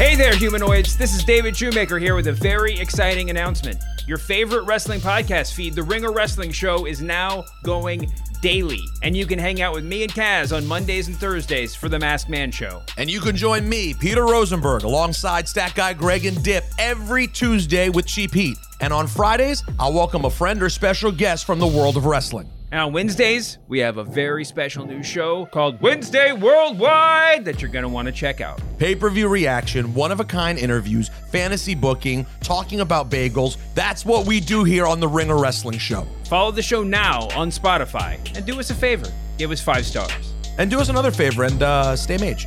Hey there, humanoids. This is David Shoemaker here with a very exciting announcement. Your favorite wrestling podcast feed, The Ringer Wrestling Show, is now going daily. And you can hang out with me and Kaz on Mondays and Thursdays for The Masked Man Show. And you can join me, Peter Rosenberg, alongside Stat Guy Greg and Dip every Tuesday with Cheap Heat. And on Fridays, I'll welcome a friend or special guest from the world of wrestling. And on Wednesdays, we have a very special new show called Wednesday Worldwide that you're going to want to check out. Pay per view reaction, one of a kind interviews, fantasy booking, talking about bagels. That's what we do here on the Ringer Wrestling Show. Follow the show now on Spotify and do us a favor give us five stars. And do us another favor and uh, stay mage.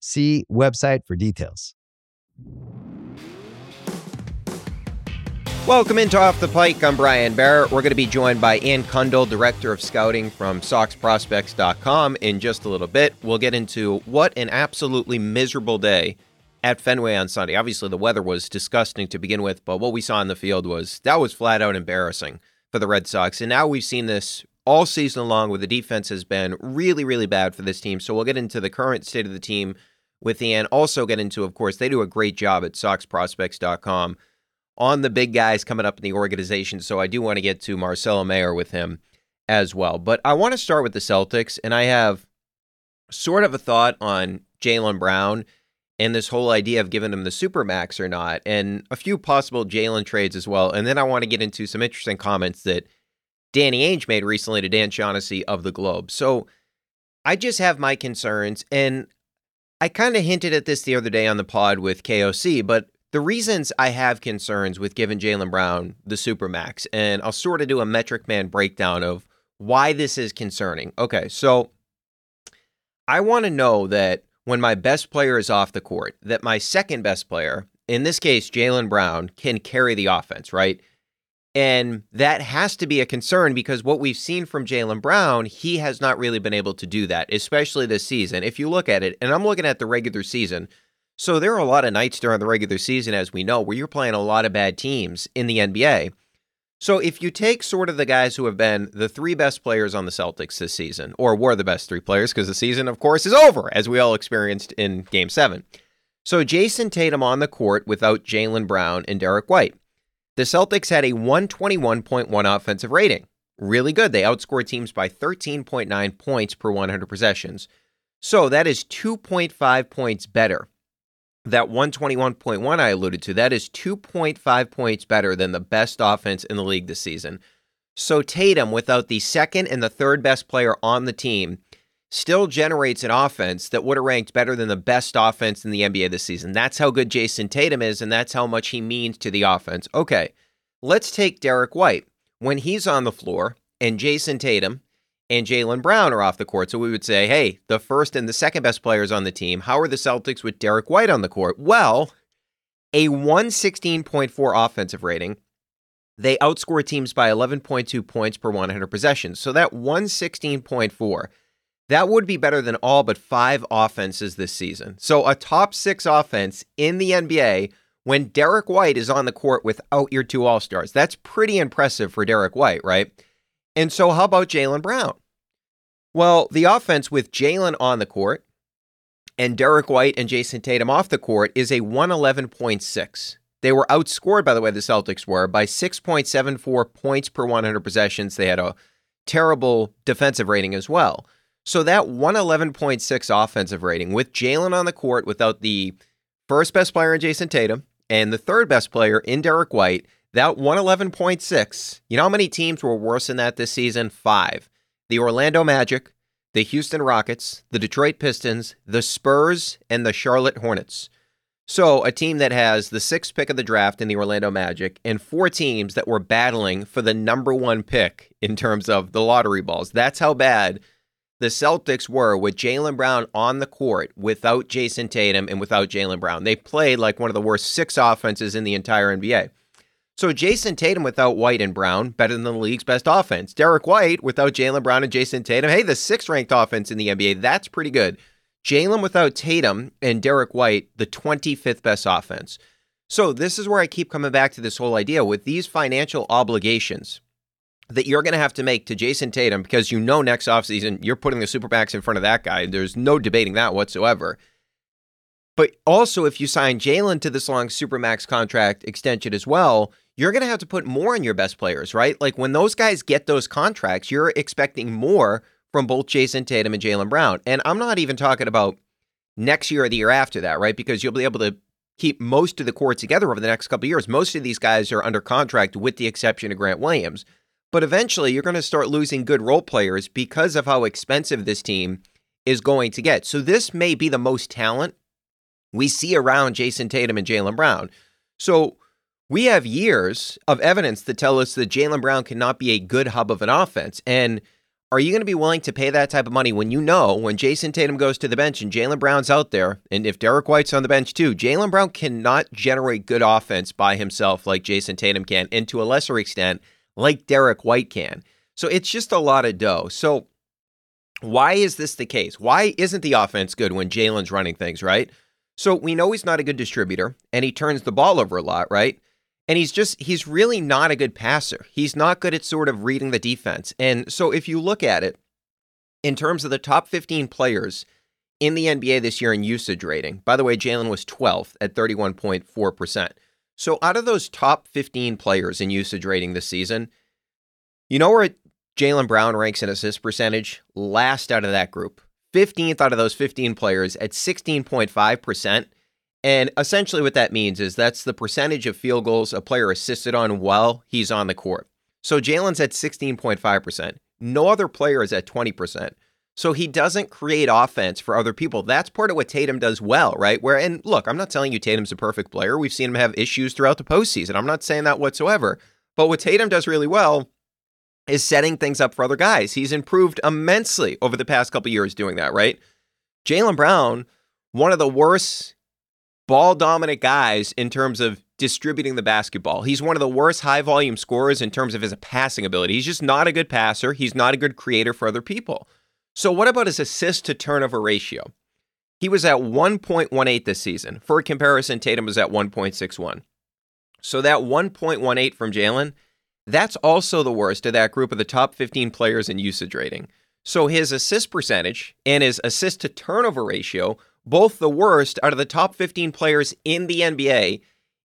See website for details. Welcome into Off the Pike. I'm Brian Barrett. We're going to be joined by Ian Cundall, Director of Scouting from SoxProspects.com in just a little bit. We'll get into what an absolutely miserable day at Fenway on Sunday. Obviously, the weather was disgusting to begin with, but what we saw in the field was that was flat out embarrassing for the Red Sox. And now we've seen this all season long where the defense has been really, really bad for this team. So we'll get into the current state of the team with Ian. Also get into, of course, they do a great job at SoxProspects.com on the big guys coming up in the organization. So I do want to get to Marcelo Mayer with him as well. But I want to start with the Celtics, and I have sort of a thought on Jaylen Brown and this whole idea of giving him the supermax or not, and a few possible Jaylen trades as well. And then I want to get into some interesting comments that Danny Ainge made recently to Dan Shaughnessy of the Globe. So I just have my concerns, and I kind of hinted at this the other day on the pod with KOC, but the reasons I have concerns with giving Jaylen Brown the Supermax, and I'll sort of do a metric man breakdown of why this is concerning. Okay, so I want to know that when my best player is off the court, that my second best player, in this case, Jaylen Brown, can carry the offense, right? And that has to be a concern because what we've seen from Jaylen Brown, he has not really been able to do that, especially this season. If you look at it, and I'm looking at the regular season, so there are a lot of nights during the regular season, as we know, where you're playing a lot of bad teams in the NBA. So if you take sort of the guys who have been the three best players on the Celtics this season, or were the best three players, because the season, of course, is over, as we all experienced in Game 7. So Jayson Tatum on the court without Jaylen Brown and Derrick White. The Celtics had a 121.1 offensive rating. Really good. They outscored teams by 13.9 points per 100 possessions. So that is 2.5 points better that 121.1 I alluded to, that is 2.5 points better than the best offense in the league this season. So Tatum, without the second and the third best player on the team, still generates an offense that would have ranked better than the best offense in the NBA this season. That's how good Jayson Tatum is, and that's how much he means to the offense. Okay, let's take Derrick White. When he's on the floor and Jayson Tatum and Jaylen Brown are off the court. So we would say, hey, the first and the second best players on the team. How are the Celtics with Derrick White on the court? Well, a 116.4 offensive rating. They outscore teams by 11.2 points per 100 possessions. So that 116.4, that would be better than all but five offenses this season. So a top six offense in the NBA when Derrick White is on the court without your two All Stars. That's pretty impressive for Derrick White, right? And so, how about Jaylen Brown? Well, the offense with Jaylen on the court and Derrick White and Jayson Tatum off the court is a 111.6. They were outscored, by the way, the Celtics were by 6.74 points per 100 possessions. They had a terrible defensive rating as well. So that 111.6 offensive rating with Jaylen on the court without the first best player in Jayson Tatum and the third best player in Derrick White, that 111.6, you know how many teams were worse than that this season? Five. The Orlando Magic, the Houston Rockets, the Detroit Pistons, the Spurs, and the Charlotte Hornets. So, a team that has the sixth pick of the draft in the Orlando Magic and four teams that were battling for the number one pick in terms of the lottery balls. That's how bad the Celtics were with Jaylen Brown on the court without Jayson Tatum and without Jaylen Brown. They played like one of the worst six offenses in the entire NBA. So Jayson Tatum without White and Brown, better than the league's best offense. Derrick White without Jaylen Brown and Jayson Tatum, hey, the sixth ranked offense in the NBA. That's pretty good. Jaylen without Tatum and Derrick White, the 25th best offense. So this is where I keep coming back to this whole idea with these financial obligations that you're going to have to make to Jayson Tatum because you know next offseason you're putting the Supermax in front of that guy. There's no debating that whatsoever. But also, if you sign Jaylen to this long Supermax contract extension as well, you're going to have to put more on your best players, right? Like when those guys get those contracts, you're expecting more from both Jayson Tatum and Jaylen Brown. And I'm not even talking about next year or the year after that, right? Because you'll be able to keep most of the core together over the next couple years. Most of these guys are under contract with the exception of Grant Williams. But eventually you're going to start losing good role players because of how expensive this team is going to get. So this may be the most talent we see around Jayson Tatum and Jaylen Brown. So we have years of evidence that tell us that Jaylen Brown cannot be a good hub of an offense. And are you going to be willing to pay that type of money when you know when Jayson Tatum goes to the bench and Jaylen Brown's out there, and if Derrick White's on the bench too, Jaylen Brown cannot generate good offense by himself like Jayson Tatum can, and to a lesser extent, like Derrick White can. So it's just a lot of dough. So why is this the case? Why isn't the offense good when Jaylen's running things, right? So we know he's not a good distributor and he turns the ball over a lot, right? And he's just, he's really not a good passer. He's not good at sort of reading the defense. And so if you look at it in terms of the top 15 players in the NBA this year in usage rating, by the way, Jaylen was 12th at 31.4%. So out of those top 15 players in usage rating this season, you know where Jaylen Brown ranks in assist percentage? Last out of that group. 15th out of those 15 players at 16.5%. And essentially, what that means is that's the percentage of field goals a player assisted on while he's on the court. So Jaylen's at 16.5%. No other player is at 20%. So he doesn't create offense for other people. That's part of what Tatum does well, right? Where, and look, I'm not telling you Tatum's a perfect player. We've seen him have issues throughout the postseason. I'm not saying that whatsoever. But what Tatum does really well is setting things up for other guys. He's improved immensely over the past couple years doing that, right? Jaylen Brown, one of the worst ball dominant guys in terms of distributing the basketball. He's one of the worst high volume scorers in terms of his passing ability. He's just not a good passer. He's not a good creator for other people. So, what about his assist to turnover ratio? He was at 1.18 this season. For comparison, Tatum was at 1.61. So, that 1.18 from Jaylen, that's also the worst of that group of the top 15 players in usage rating. So, his assist percentage and his assist to turnover ratio both the worst out of the top 15 players in the NBA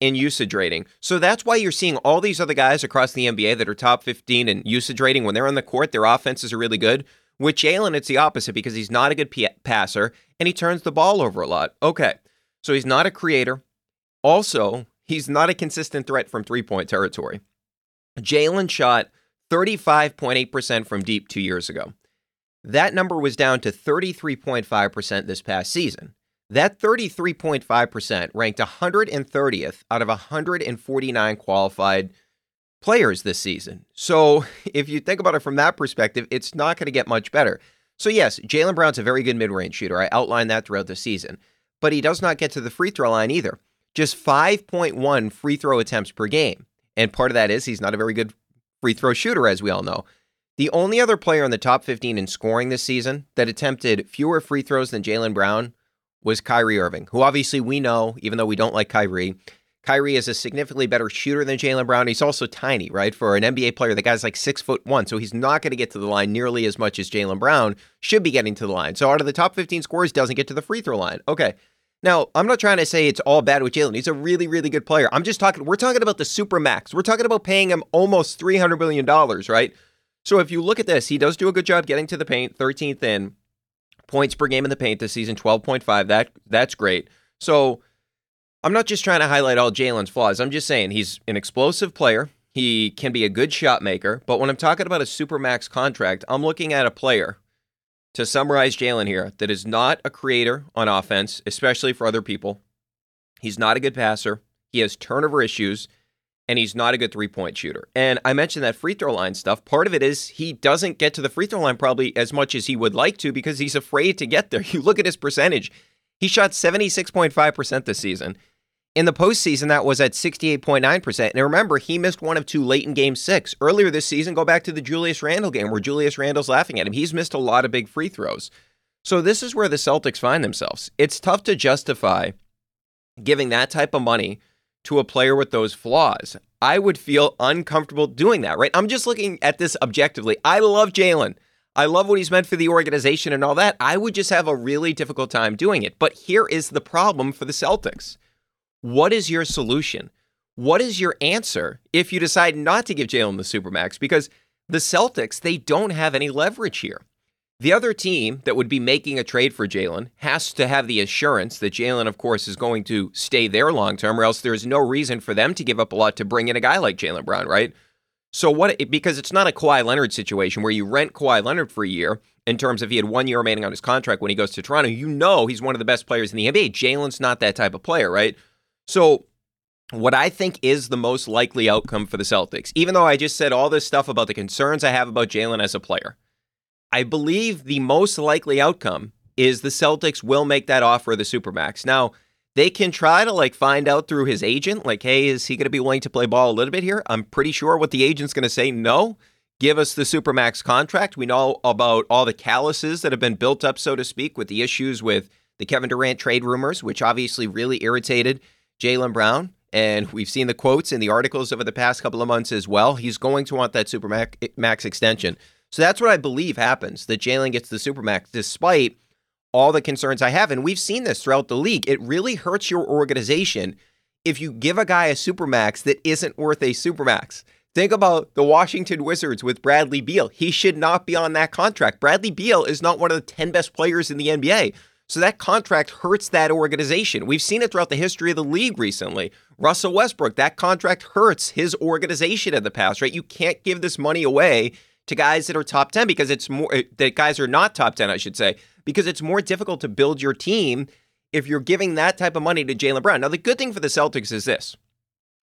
in usage rating. So that's why you're seeing all these other guys across the NBA that are top 15 in usage rating. When they're on the court, their offenses are really good. With Jaylen, it's the opposite because he's not a good p- passer and he turns the ball over a lot. Okay, so he's not a creator. Also, he's not a consistent threat from three point territory. Jaylen shot 35.8% from deep two years ago. That number was down to 33.5% this past season. That 33.5% ranked 130th out of 149 qualified players this season. So if you think about it from that perspective, it's not going to get much better. So, yes, Jaylen Brown's a very good mid range shooter. I outlined that throughout the season, but he does not get to the free throw line either. Just 5.1 free throw attempts per game. And part of that is he's not a very good free throw shooter, as we all know. The only other player in the top 15 in scoring this season that attempted fewer free throws than Jaylen Brown was Kyrie Irving, who obviously we know, even though we don't like Kyrie, Kyrie is a significantly better shooter than Jaylen Brown. He's also tiny, right? For an NBA player, the guy's like six foot one, so he's not going to get to the line nearly as much as Jaylen Brown should be getting to the line. So out of the top 15 scorers, doesn't get to the free throw line. Okay. Now, I'm not trying to say it's all bad with Jaylen. He's a really, really good player. I'm just talking, we're talking about the super max. We're talking about paying him almost $300 million, right? So if you look at this, he does do a good job getting to the paint, 13th in points per game in the paint this season, 12.5. That That's great. So I'm not just trying to highlight all Jaylen's flaws. I'm just saying he's an explosive player. He can be a good shot maker. But when I'm talking about a super max contract, I'm looking at a player, to summarize Jaylen here, that is not a creator on offense, especially for other people. He's not a good passer. He has turnover issues, and he's not a good three point shooter. And I mentioned that free throw line stuff. Part of it is he doesn't get to the free throw line probably as much as he would like to because he's afraid to get there. You look at his percentage. He shot 76.5% this season. In the postseason, that was at 68.9%. And remember, he missed one of two late in game six. Earlier this season, go back to the Julius Randle game where Julius Randle's laughing at him. He's missed a lot of big free throws. So this is where the Celtics find themselves. It's tough to justify giving that type of money to a player with those flaws. I would feel uncomfortable doing that, right? I'm just looking at this objectively. I love Jaylen. I love what he's meant for the organization and all that. I would just have a really difficult time doing it. But here is the problem for the Celtics. What is your solution? What is your answer if you decide not to give Jaylen the Supermax? Because the Celtics, they don't have any leverage here. The other team that would be making a trade for Jaylen has to have the assurance that Jaylen, of course, is going to stay there long term, or else there's no reason for them to give up a lot to bring in a guy like Jaylen Brown, right? So what? Because it's not a Kawhi Leonard situation where you rent Kawhi Leonard for a year. In terms of he had one year remaining on his contract when he goes to Toronto, you know he's one of the best players in the NBA. Jaylen's not that type of player, right? So, what I think is the most likely outcome for the Celtics, even though I just said all this stuff about the concerns I have about Jaylen as a player, I believe the most likely outcome is the Celtics will make that offer of the Supermax. Now, they can try to like find out through his agent, like, hey, is he going to be willing to play ball a little bit here? I'm pretty sure what the agent's going to say, no, give us the Supermax contract. We know about all the calluses that have been built up, so to speak, with the issues with the Kevin Durant trade rumors, which obviously really irritated Jaylen Brown. And we've seen the quotes in the articles over the past couple of months as well. He's going to want that Supermax extension. So that's what I believe happens that Jaylen gets the Supermax, despite all the concerns I have. And we've seen this throughout the league. It really hurts your organization if you give a guy a Supermax that isn't worth a Supermax. Think about the Washington Wizards with Bradley Beal. He should not be on that contract. Bradley Beal is not one of the 10 best players in the NBA. So that contract hurts that organization. We've seen it throughout the history of the league recently. Russell Westbrook, that contract hurts his organization in the past, right? You can't give this money away to guys that are top 10 because it's more eh, that guys are not top 10, I should say, because it's more difficult to build your team if you're giving that type of money to Jaylen Brown. Now, the good thing for the Celtics is this.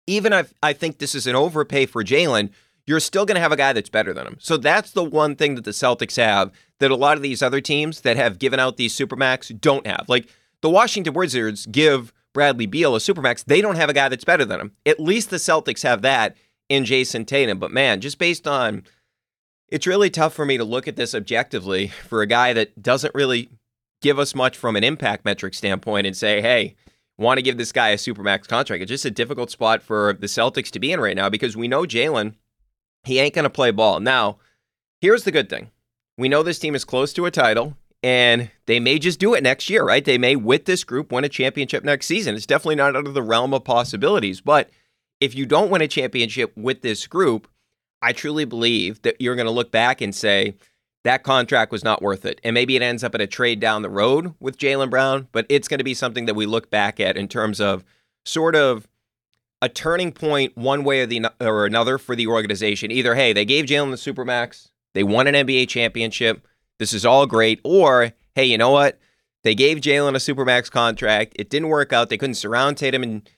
Even if I think this is an overpay for Jaylen, you're still going to have a guy that's better than him. So that's the one thing that the Celtics have that a lot of these other teams that have given out these supermax don't have. Like the Washington Wizards give Bradley Beal a supermax. They don't have a guy that's better than him. At least the Celtics have that in Jayson Tatum. But man, just based on it's really tough for me to look at this objectively for a guy that doesn't really give us much from an impact metric standpoint and say, hey, want to give this guy a supermax contract. It's just a difficult spot for the Celtics to be in right now because we know Jaylen, he ain't going to play ball. Now, here's the good thing we know this team is close to a title and they may just do it next year, right? They may, with this group, win a championship next season. It's definitely not out of the realm of possibilities. But if you don't win a championship with this group, I truly believe that you're going to look back and say, that contract was not worth it. And maybe it ends up at a trade down the road with Jaylen Brown, but it's going to be something that we look back at in terms of sort of a turning point one way or the or another for the organization. Either hey, they gave Jaylen the supermax, they won an NBA championship. This is all great. Or, hey, you know what? They gave Jaylen a supermax contract. It didn't work out. They couldn't surround Tatum and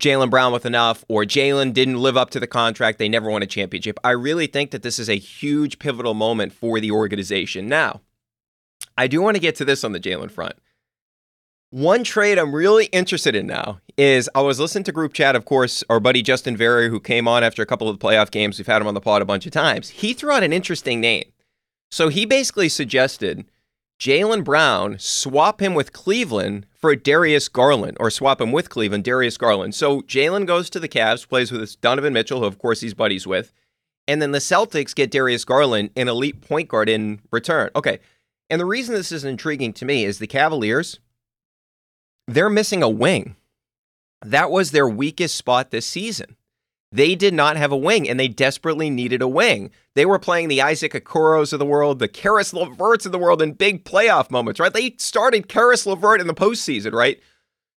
Jaylen Brown with enough, or Jaylen didn't live up to the contract. They never won a championship. I really think that this is a huge pivotal moment for the organization. Now, I do want to get to this on the Jaylen front. One trade I'm really interested in now is I was listening to group chat, of course, our buddy Justin Verrier, who came on after a couple of the playoff games. We've had him on the pod a bunch of times. He threw out an interesting name. So he basically suggested Jaylen Brown, swap him with Cleveland for Darius Garland, or swap him with Cleveland, Darius Garland. So Jaylen goes to the Cavs, plays with Donovan Mitchell, who of course he's buddies with, and then the Celtics get Darius Garland, an elite point guard in return. Okay, and the reason this is intriguing to me is the Cavaliers, they're missing a wing. That was their weakest spot this season. They did not have a wing, and they desperately needed a wing. They were playing the Isaac Okoros of the world, the Caris LeVerts of the world in big playoff moments, right? They started Caris LeVert in the postseason, right?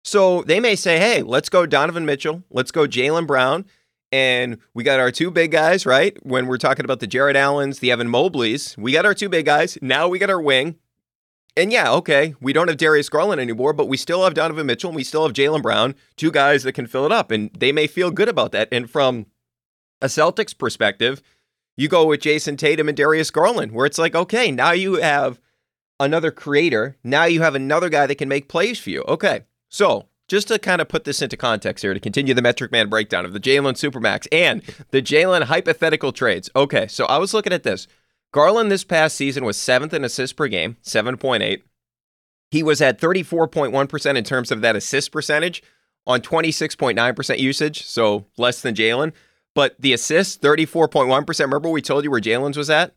So they may say, hey, let's go Donovan Mitchell, let's go Jaylen Brown, and we got our two big guys, right? When we're talking about the Jarrett Allens, the Evan Mobleys, we got our two big guys. Now we got our wing. And yeah, okay, we don't have Darius Garland anymore, but we still have Donovan Mitchell and we still have Jaylen Brown, two guys that can fill it up. And they may feel good about that. And from a Celtics perspective, you go with Jayson Tatum and Darius Garland, where it's like, okay, now you have another creator. Now you have another guy that can make plays for you. Okay. So just to kind of put this into context here, to continue the metric man breakdown of the Jaylen Supermax and the Jaylen hypothetical trades. Okay. So I was looking at this. Garland this past season was seventh in assists per game, 7.8. He was at 34.1% in terms of that assist percentage on 26.9% usage, so less than Jaylen. But the assists, 34.1%. Remember we told you where Jaylen's was at?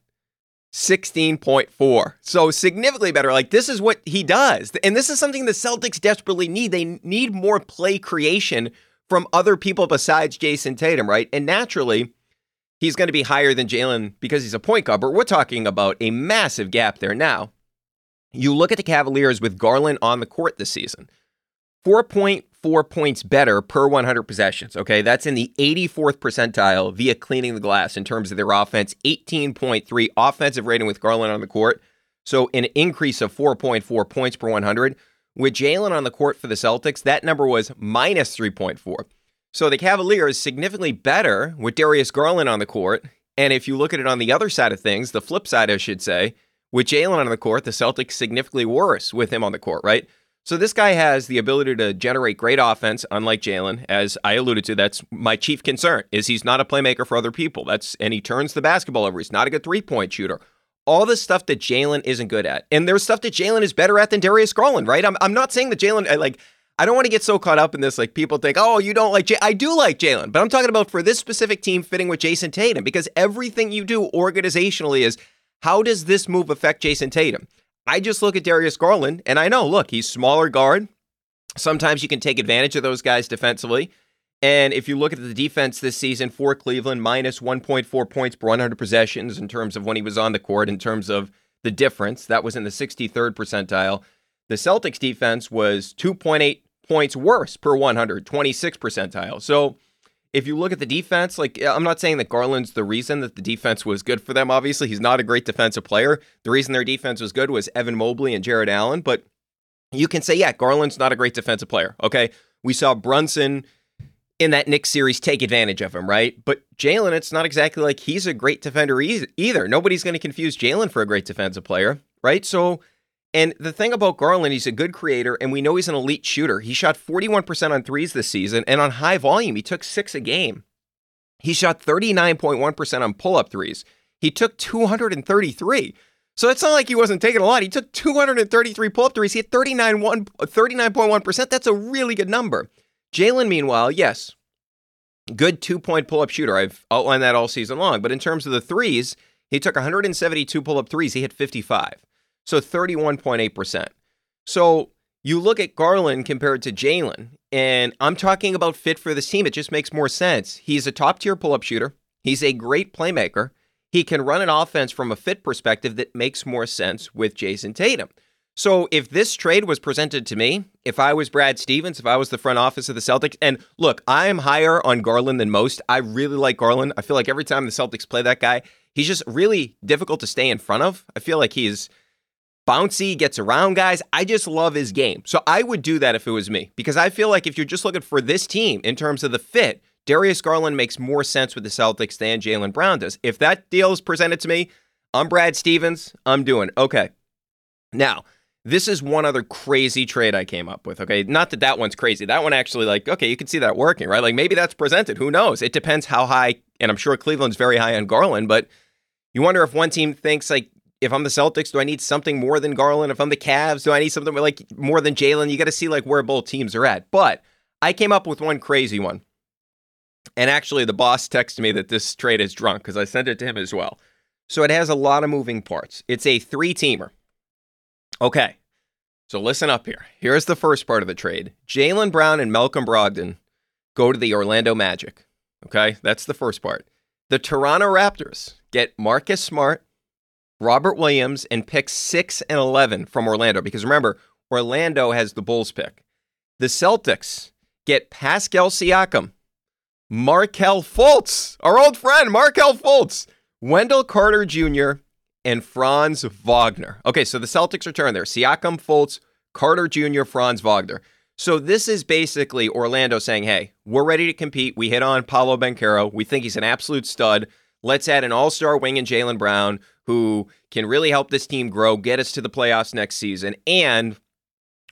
16.4. So significantly better. Like this is what he does. And this is something the Celtics desperately need. They need more play creation from other people besides Jayson Tatum, right? And naturally, he's going to be higher than Jaylen because he's a point guard, but we're talking about a massive gap there now. You look at the Cavaliers with Garland on the court this season 4.4 points better per 100 possessions. Okay, that's in the 84th percentile via cleaning the glass in terms of their offense. 18.3 offensive rating with Garland on the court. So an increase of 4.4 points per 100. With Jaylen on the court for the Celtics, that number was minus 3.4. So the Cavaliers significantly better with Darius Garland on the court. And if you look at it on the other side of things, the flip side, I should say, with Jaylen on the court, the Celtics significantly worse with him on the court, right? So this guy has the ability to generate great offense, unlike Jaylen, as I alluded to. That's my chief concern is he's not a playmaker for other people. That's and he turns the basketball over. He's not a good three point shooter. All the stuff that Jaylen isn't good at, and there's stuff that Jaylen is better at than Darius Garland, right? I'm I'm not saying that Jaylen like I don't want to get so caught up in this. Like people think, oh, you don't like Jay. I do like Jaylen, but I'm talking about for this specific team fitting with Jayson Tatum because everything you do organizationally is how does this move affect Jayson Tatum? I just look at Darius Garland and I know, look, he's smaller guard. Sometimes you can take advantage of those guys defensively. And if you look at the defense this season for Cleveland, minus 1.4 points per 100 possessions in terms of when he was on the court, in terms of the difference, that was in the 63rd percentile. The Celtics defense was 2.8 points worse per 100, 26 percentile. So if you look at the defense, like I'm not saying that Garland's the reason that the defense was good for them. Obviously, he's not a great defensive player. The reason their defense was good was Evan Mobley and Jarrett Allen. But you can say, yeah, Garland's not a great defensive player. Okay. We saw Brunson in that Knicks series take advantage of him, right? But Jaylen, it's not exactly like he's a great defender either. Nobody's going to confuse Jaylen for a great defensive player, right? So and the thing about Garland, he's a good creator, and we know he's an elite shooter. He shot 41% on threes this season, and on high volume, he took six a game. He shot 39.1% on pull up threes. He took 233. So it's not like he wasn't taking a lot. He took 233 pull up threes. He had 39 39.1%. That's a really good number. Jaylen, meanwhile, yes, good two point pull up shooter. I've outlined that all season long. But in terms of the threes, he took 172 pull up threes. He hit 55. So 31.8%. So you look at Garland compared to Jaylen, and I'm talking about fit for this team. It just makes more sense. He's a top tier pull up shooter, he's a great playmaker. He can run an offense from a fit perspective that makes more sense with Jayson Tatum. So if this trade was presented to me, if I was Brad Stevens, if I was the front office of the Celtics, and look, I am higher on Garland than most. I really like Garland. I feel like every time the Celtics play that guy, he's just really difficult to stay in front of. I feel like he's bouncy, gets around guys. I just love his game. So I would do that if it was me because I feel like if you're just looking for this team in terms of the fit, Darius Garland makes more sense with the Celtics than Jaylen Brown does. If that deal is presented to me, I'm Brad Stevens. I'm doing okay. Now, this is one other crazy trade I came up with. Okay, not that that one's crazy. That one actually, like, okay, you can see that working, right? Like maybe that's presented. Who knows? It depends how high. And I'm sure Cleveland's very high on Garland, but you wonder if one team thinks like if I'm the Celtics, do I need something more than Garland? If I'm the Cavs, do I need something like more than Jaylen? You got to see like where both teams are at. But I came up with one crazy one. And actually, the boss texted me that this trade is drunk because I sent it to him as well. So it has a lot of moving parts. It's a three teamer. Okay. So listen up here. Here's the first part of the trade Jaylen Brown and Malcolm Brogdon go to the Orlando Magic. Okay. That's the first part. The Toronto Raptors get Marcus Smart, Robert Williams, and picks 6 and 11 from Orlando. Because remember, Orlando has the Bulls pick. The Celtics get Pascal Siakam, Markelle Fultz, our old friend, Markelle Fultz, Wendell Carter Jr., and Franz Wagner. Okay, so the Celtics return there. Siakam, Fultz, Carter Jr., Franz Wagner. So this is basically Orlando saying, hey, we're ready to compete. We hit on Paolo Banchero. We think he's an absolute stud. Let's add an all star wing in Jaylen Brown who can really help this team grow, get us to the playoffs next season. And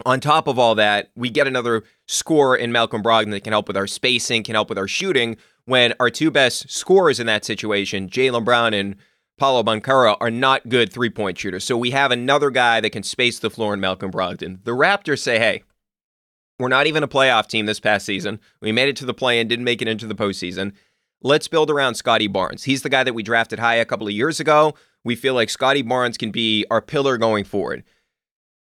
on top of all that, we get another scorer in Malcolm Brogdon that can help with our spacing, can help with our shooting. When our two best scorers in that situation, Jaylen Brown and Paolo Banchero, are not good three point shooters. So we have another guy that can space the floor in Malcolm Brogdon. The Raptors say, hey, we're not even a playoff team this past season. We made it to the play and didn't make it into the postseason. Let's build around Scottie Barnes. He's the guy that we drafted high a couple of years ago. We feel like Scottie Barnes can be our pillar going forward.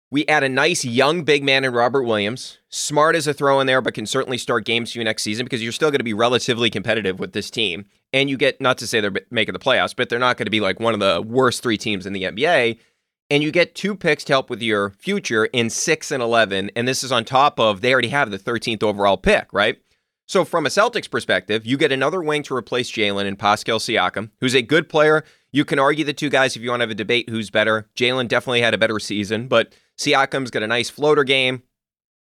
We add a nice young big man in Robert Williams. Smart as a throw in there, but can certainly start games for you next season because you're still going to be relatively competitive with this team. And you get, not to say they're making the playoffs, but they're not going to be like one of the worst three teams in the NBA. And you get two picks to help with your future in six and 11. And this is on top of they already have the 13th overall pick, right? So, from a Celtics perspective, you get another wing to replace Jaylen and Pascal Siakam, who's a good player. You can argue the two guys if you want to have a debate who's better. Jaylen definitely had a better season, but Siakam's got a nice floater game,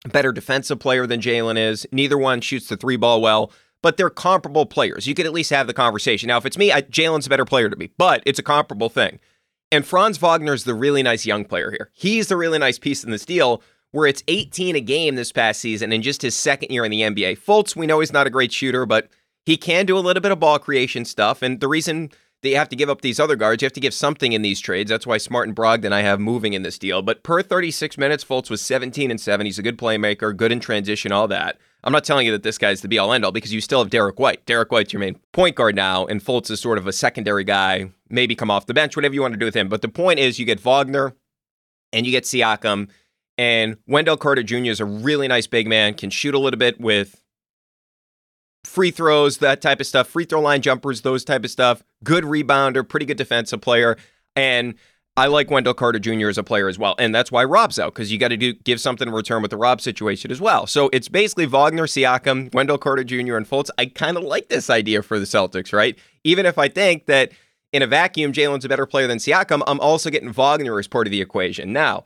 better defensive player than Jaylen is. Neither one shoots the three ball well, but they're comparable players. You could at least have the conversation. Now, if it's me, Jaylen's a better player to me, but it's a comparable thing. And Franz Wagner's the really nice young player here. He's the really nice piece in this deal where it's 18 a game this past season and just his second year in the NBA. Fultz, we know he's not a great shooter, but he can do a little bit of ball creation stuff. And the reason that you have to give up these other guards. You have to give something in these trades. That's why Smart and Brogdon I have moving in this deal. But per 36 minutes, Fultz was 17 and 7. He's a good playmaker, good in transition, all that. I'm not telling you that this guy's the be all end all because you still have Derrick White. Derrick White's your main point guard now, and Fultz is sort of a secondary guy, maybe come off the bench, whatever you want to do with him. But the point is, you get Wagner and you get Siakam, and Wendell Carter Jr. is a really nice big man, can shoot a little bit with free throws, that type of stuff, free throw line jumpers, those type of stuff. Good rebounder, pretty good defensive player. And I like Wendell Carter Jr. as a player as well. And that's why Rob's out, because you got to do give something in return with the Rob situation as well. So it's basically Wagner, Siakam, Wendell Carter Jr., and Fultz. I kind of like this idea for the Celtics, right? Even if I think that in a vacuum, Jaylen's a better player than Siakam, I'm also getting Wagner as part of the equation. Now,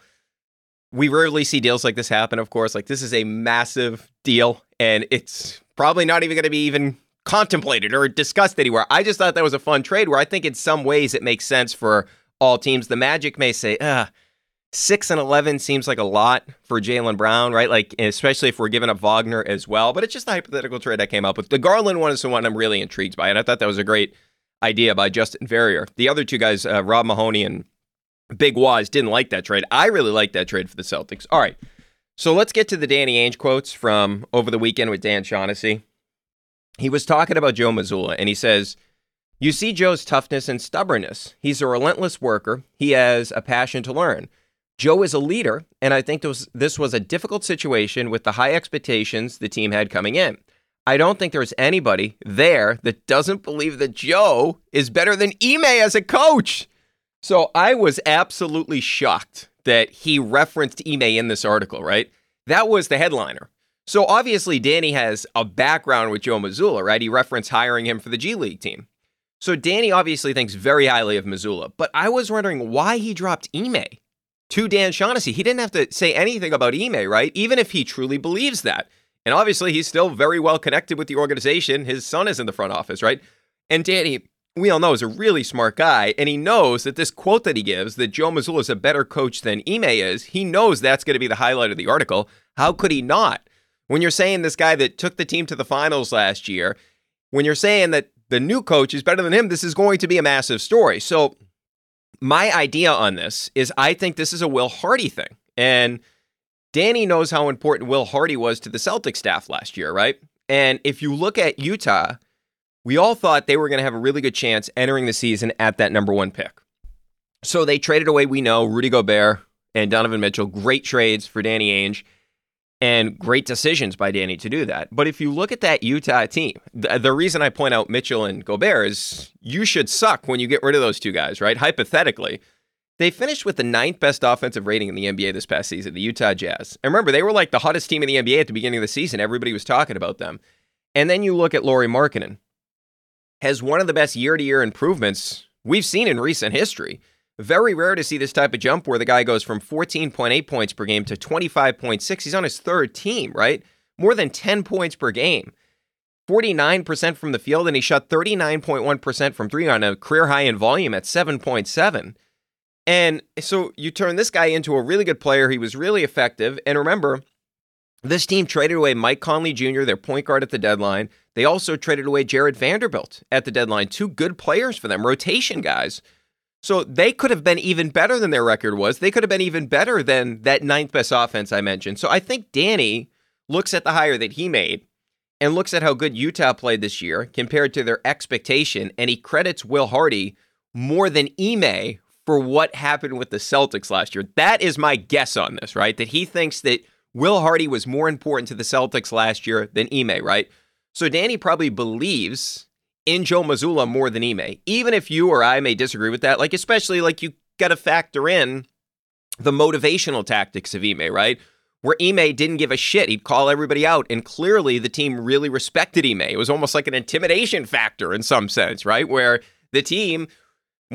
we rarely see deals like this happen, of course. Like, this is a massive deal, and it's probably not even going to be even contemplated or discussed anywhere. I just thought that was a fun trade where I think in some ways it makes sense for all teams. The Magic may say, ah, six and 11 seems like a lot for Jaylen Brown, right? Like, especially if we're giving up Wagner as well. But it's just a hypothetical trade I came up with. The Garland one is the one I'm really intrigued by. And I thought that was a great idea by Justin Verrier. The other two guys, uh, Rob Mahoney and Big Waz, didn't like that trade. I really like that trade for the Celtics. All right. So let's get to the Danny Ainge quotes from over the weekend with Dan Shaughnessy. He was talking about Joe Mazzulla, and he says, You see Joe's toughness and stubbornness. He's a relentless worker. He has a passion to learn. Joe is a leader, and I think this, this was a difficult situation with the high expectations the team had coming in. I don't think there's anybody there that doesn't believe that Joe is better than Ime as a coach. So I was absolutely shocked that he referenced Ime in this article, right? That was the headliner. So obviously, Danny has a background with Joe Mazzulla, right? He referenced hiring him for the G League team. So Danny obviously thinks very highly of Mazzulla, but I was wondering why he dropped Ime to Dan Shaughnessy. He didn't have to say anything about Ime, right? Even if he truly believes that. And obviously, he's still very well connected with the organization. His son is in the front office, right? And Danny, we all know is a really smart guy, and he knows that this quote that he gives, that Joe Mazzulla is a better coach than Ime is, he knows that's going to be the highlight of the article. How could he not? When you're saying this guy that took the team to the finals last year, when you're saying that the new coach is better than him, this is going to be a massive story. So my idea on this is I think this is a Will Hardy thing. And Danny knows how important Will Hardy was to the Celtic staff last year, right? And if you look at Utah, we all thought they were going to have a really good chance entering the season at that number one pick. So they traded away, we know, Rudy Gobert and Donovan Mitchell. Great trades for Danny Ainge and great decisions by Danny to do that. But if you look at that Utah team, the, the, reason I point out Mitchell and Gobert is you should suck when you get rid of those two guys, right? Hypothetically. They finished with the ninth best offensive rating in the NBA this past season, the Utah Jazz. And remember, they were like the hottest team in the NBA at the beginning of the season. Everybody was talking about them. And then you look at Lauri Markkanen, has one of the best year to year improvements we've seen in recent history. Very rare to see this type of jump where the guy goes from 14.8 points per game to 25.6. He's on his third team, right? More than 10 points per game. 49% from the field, and he shot 39.1% from three on a career high in volume at 7.7. And so you turn this guy into a really good player. He was really effective. And remember, this team traded away Mike Conley Jr., their point guard at the deadline. They also traded away Jarred Vanderbilt at the deadline. Two good players for them, rotation guys. So they could have been even better than their record was. They could have been even better than that ninth best offense I mentioned. So I think Danny looks at the hire that he made and looks at how good Utah played this year compared to their expectation, and he credits Will Hardy more than Ime for what happened with the Celtics last year. That is my guess on this, right? That he thinks that Will Hardy was more important to the Celtics last year than Ime, right? So Danny probably believes in Joe Mazzulla more than Ime. Even if you or I may disagree with that, like especially like you got to factor in the motivational tactics of Ime, right? Where Ime didn't give a shit. He'd call everybody out. And clearly the team really respected Ime. It was almost like an intimidation factor in some sense, right? Where the team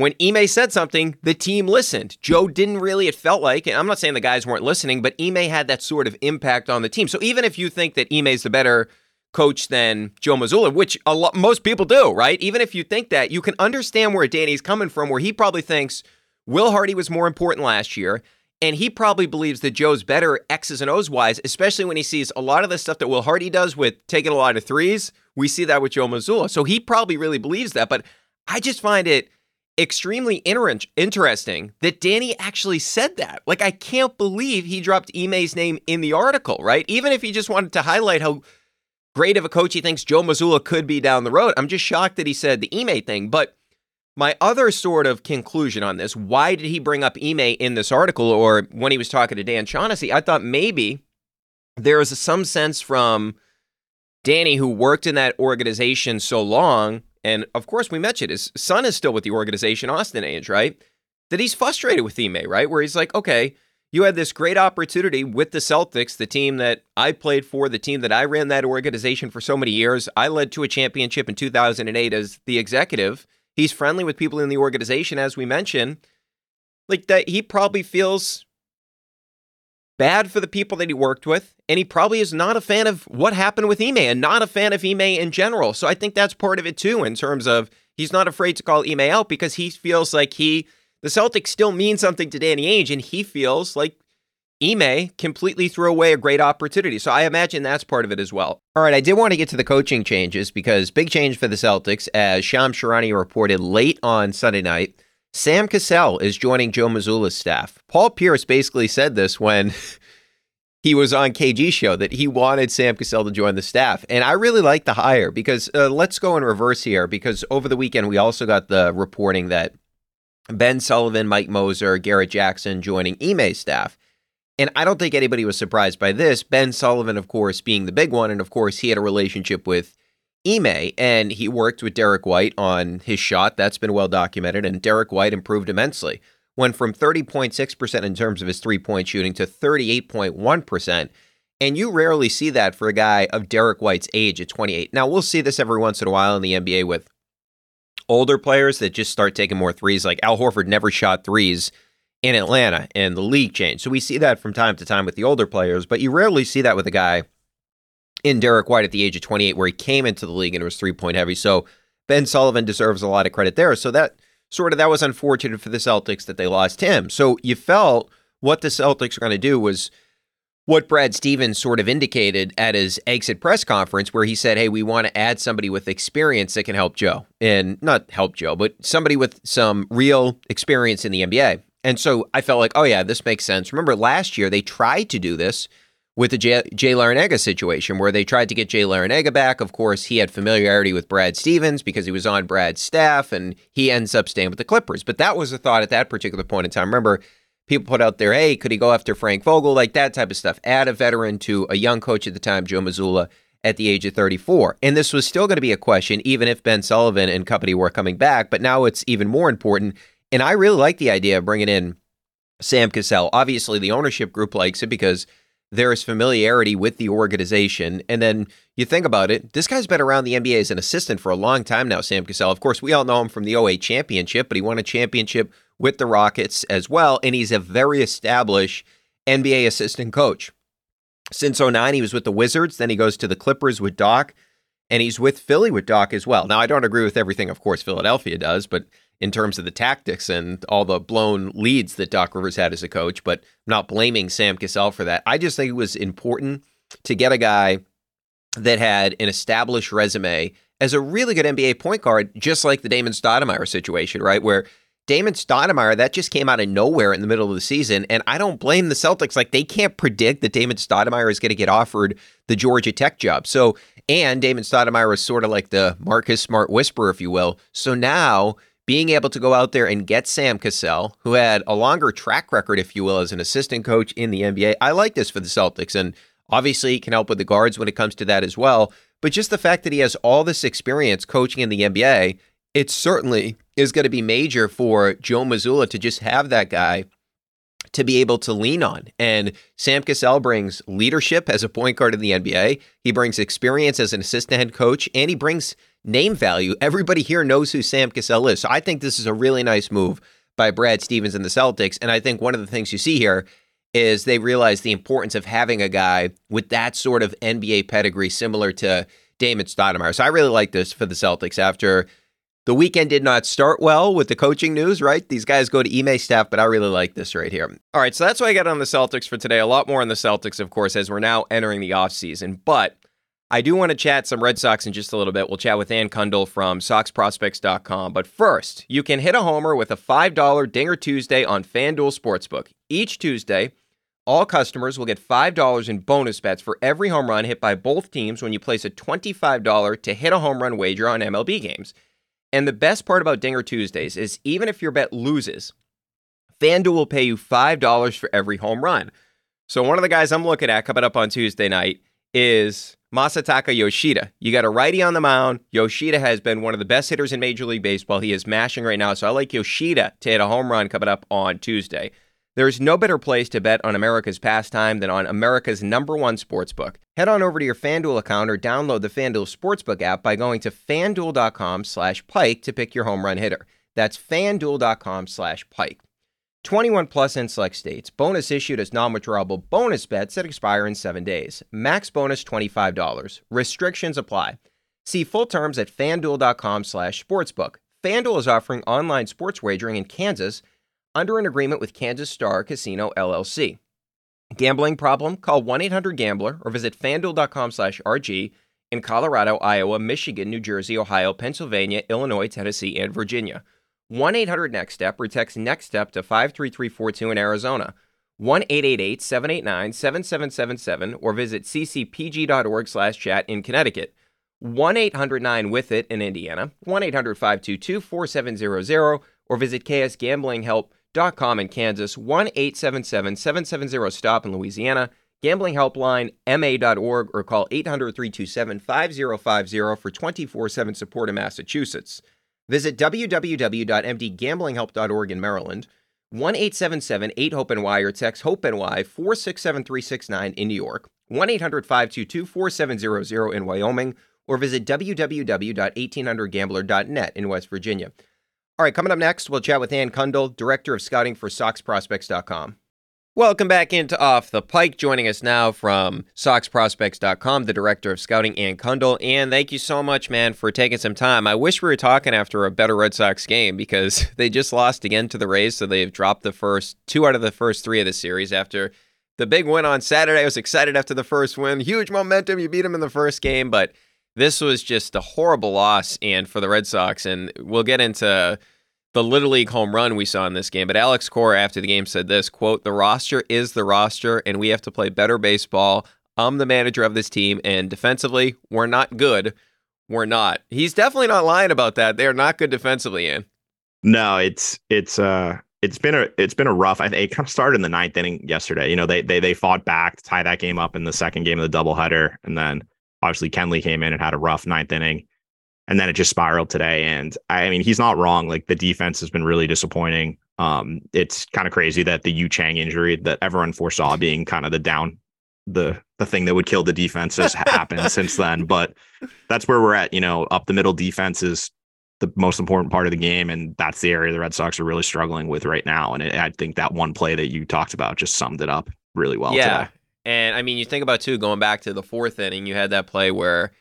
when Ime said something, the team listened. Joe didn't really, it felt like, and I'm not saying the guys weren't listening, but Ime had that sort of impact on the team. So even if you think that Ime's the better coach than Joe Mazzulla, which a lot, most people do, right? Even if you think that, you can understand where Danny's coming from, where he probably thinks Will Hardy was more important last year. And he probably believes that Joe's better X's and O's wise, especially when he sees a lot of the stuff that Will Hardy does with taking a lot of threes. We see that with Joe Mazzulla. So he probably really believes that. But I just find it extremely inter- interesting that Danny actually said that. Like, I can't believe he dropped Ime's name in the article, right? Even if he just wanted to highlight how great of a coach he thinks Joe Mazzulla could be down the road. I'm just shocked that he said the Ime thing. But my other sort of conclusion on this, why did he bring up Ime in this article or when he was talking to Dan Shaughnessy? I thought maybe there was some sense from Danny, who worked in that organization so long, and of course, we mentioned his son is still with the organization, Austin Ainge, right? That he's frustrated with Ime, right? Where he's like, okay, you had this great opportunity with the Celtics, the team that I played for, the team that I ran that organization for so many years. I led to a championship in 2008 as the executive. He's friendly with people in the organization, as we mentioned. Like that, he probably feels bad for the people that he worked with, and he probably is not a fan of what happened with Ime and not a fan of Ime in general. So I think that's part of it too, in terms of he's not afraid to call Ime out because he feels like he, the Celtics still mean something to Danny Ainge, and he feels like Ime completely threw away a great opportunity. So I imagine that's part of it as well. All right, I did want to get to the coaching changes because big change for the Celtics, as Shams Charania reported late on Sunday night. Sam Cassell is joining Joe Mazzulla's staff. Paul Pierce basically said this when he was on KG show that he wanted Sam Cassell to join the staff. And I really like the hire because uh, let's go in reverse here because over the weekend we also got the reporting that Ben Sullivan, Mike Moser, Garrett Jackson joining Ime's staff. And I don't think anybody was surprised by this. Ben Sullivan, of course, being the big one. And of course, he had a relationship with Ime, and he worked with Derrick White on his shot. That's been well documented, and Derrick White improved immensely. Went from 30.6% in terms of his three point shooting to 38.1%. And you rarely see that for a guy of Derrick White's age at 28. Now, we'll see this every once in a while in the NBA with older players that just start taking more threes. Like Al Horford never shot threes in Atlanta, and the league changed. So we see that from time to time with the older players, but you rarely see that with a guy in Derrick White at the age of 28, where he came into the league and was three point heavy. So Ben Sullivan deserves a lot of credit there. So that sort of that was unfortunate for the Celtics that they lost him. So you felt what the Celtics were going to do was what Brad Stevens sort of indicated at his exit press conference, where he said, Hey, we want to add somebody with experience that can help Joe. And not help Joe, but somebody with some real experience in the NBA. And so I felt like, oh, yeah, this makes sense. Remember last year, they tried to do this with the Jay, Larranaga situation where they tried to get Jay Larranaga back. Of course, he had familiarity with Brad Stevens because he was on Brad's staff and he ends up staying with the Clippers. But that was a thought at that particular point in time. Remember, people put out there, hey, could he go after Frank Vogel? Like that type of stuff. Add a veteran to a young coach at the time, Joe Mazzulla, at the age of 34. And this was still going to be a question, even if Ben Sullivan and company were coming back. But now it's even more important. And I really like the idea of bringing in Sam Cassell. Obviously, the ownership group likes it because there is familiarity with the organization. And then you think about it, this guy's been around the NBA as an assistant for a long time now, Sam Cassell. Of course, we all know him from the 08 championship, but he won a championship with the Rockets as well. And he's a very established NBA assistant coach. Since 09, he was with the Wizards. Then he goes to the Clippers with Doc, and he's with Philly with Doc as well. Now, I don't agree with everything, of course, Philadelphia does, but in terms of the tactics and all the blown leads that Doc Rivers had as a coach, but I'm not blaming Sam Cassell for that. I just think it was important to get a guy that had an established resume as a really good NBA point guard, just like the Damon Stoudemire situation, right? Where Damon Stoudemire, that just came out of nowhere in the middle of the season. And I don't blame the Celtics. Like, they can't predict that Damon Stoudemire is going to get offered the Georgia Tech job. So, and Damon Stoudemire was sort of like the Marcus Smart whisperer, if you will. So now being able to go out there and get Sam Cassell, who had a longer track record, if you will, as an assistant coach in the NBA. I like this for the Celtics. And obviously, he can help with the guards when it comes to that as well. But just the fact that he has all this experience coaching in the NBA, it certainly is going to be major for Joe Mazzulla to just have that guy to be able to lean on. And Sam Cassell brings leadership as a point guard in the NBA. He brings experience as an assistant head coach, and he brings name value. Everybody here knows who Sam Cassell is. So I think this is a really nice move by Brad Stevens and the Celtics. And I think one of the things you see here is they realize the importance of having a guy with that sort of NBA pedigree, similar to Damon Stoudemire. So I really like this for the Celtics after the weekend did not start well with the coaching news, right? These guys go to Ime staff, but I really like this right here. All right, so that's what I got on the Celtics for today. A lot more on the Celtics, of course, as we're now entering the offseason. But I do want to chat some Red Sox in just a little bit. We'll chat with Ian Cundall from SoxProspects.com. But first, you can hit a homer with a $5 Dinger Tuesday on FanDuel Sportsbook. Each Tuesday, all customers will get $5 in bonus bets for every home run hit by both teams when you place a $25 to hit a home run wager on MLB games. And the best part about Dinger Tuesdays is even if your bet loses, FanDuel will pay you $5 for every home run. So one of the guys I'm looking at coming up on Tuesday night is Masataka Yoshida. You got a righty on the mound. Yoshida has been one of the best hitters in Major League Baseball. He is mashing right now. So I like Yoshida to hit a home run coming up on Tuesday. There's no better place to bet on America's pastime than on America's number one sportsbook. Head on over to your FanDuel account or download the FanDuel Sportsbook app by going to fanduel.com slash pike to pick your home run hitter. That's fanduel.com slash pike. 21 plus in select states. Bonus issued as non-withdrawable bonus bets that expire in seven days. Max bonus $25. Restrictions apply. See full terms at fanduel.com slash sportsbook. FanDuel is offering online sports wagering in Kansas under an agreement with Kansas Star Casino LLC. Gambling problem? Call 1-800-GAMBLER or visit fanduel.com slash RG in Colorado, Iowa, Michigan, New Jersey, Ohio, Pennsylvania, Illinois, Tennessee, and Virginia. 1 800 NEXT STEP or text NEXT STEP to 53342 in Arizona. 1 888 789 7777 or visit ccpg.org slash chat in Connecticut. 1 800 9 with it in Indiana. 1 800 522 4700 or visit ksgamblinghelp.com in Kansas. 1 877 770 STOP in Louisiana. Gambling Helpline, ma.org, or call 800 327 5050 for 24 7 support in Massachusetts. Visit www.mdgamblinghelp.org in Maryland, 1 877 8 HOPE NY or text HOPE NY 467369 in New York, 1 800 522 4700 in Wyoming, or visit www.1800gambler.net in West Virginia. All right, coming up next, we'll chat with Ian Cundall, Director of Scouting for SoxProspects.com. Welcome back into Off the Pike. Joining us now from SoxProspects.com, the director of scouting, Ian Cundall. And thank you so much, man, for taking some time. I wish we were talking after a better Red Sox game because they just lost again to the Rays, so they've dropped the first two out of the first three of the series after the big win on Saturday. I was excited after the first win. Huge momentum. You beat them in the first game, but this was just a horrible loss and for the Red Sox. And we'll get into the Little League home run we saw in this game. But Alex Cora after the game said this quote, the roster is the roster, and we have to play better baseball. I'm the manager of this team, and defensively, we're not good. We're not. He's definitely not lying about that. They are not good defensively, in. No, it's it's uh it's been a it's been a rough. I think it kind of started in the ninth inning yesterday. You know, they they they fought back to tie that game up in the second game of the doubleheader, and then obviously Kenley came in and had a rough ninth inning, and then it just spiraled today. And I mean, he's not wrong. Like the defense has been really disappointing. Um, it's kind of crazy that the Yu Chang injury that everyone foresaw being kind of the down the the thing that would kill the defense has happened since then. But that's where we're at. You know, up the middle defense is the most important part of the game, and that's the area the Red Sox are really struggling with right now. And it, I think that one play that you talked about just summed it up really well. Yeah, today. And I mean, you think about too going back to the fourth inning, you had that play where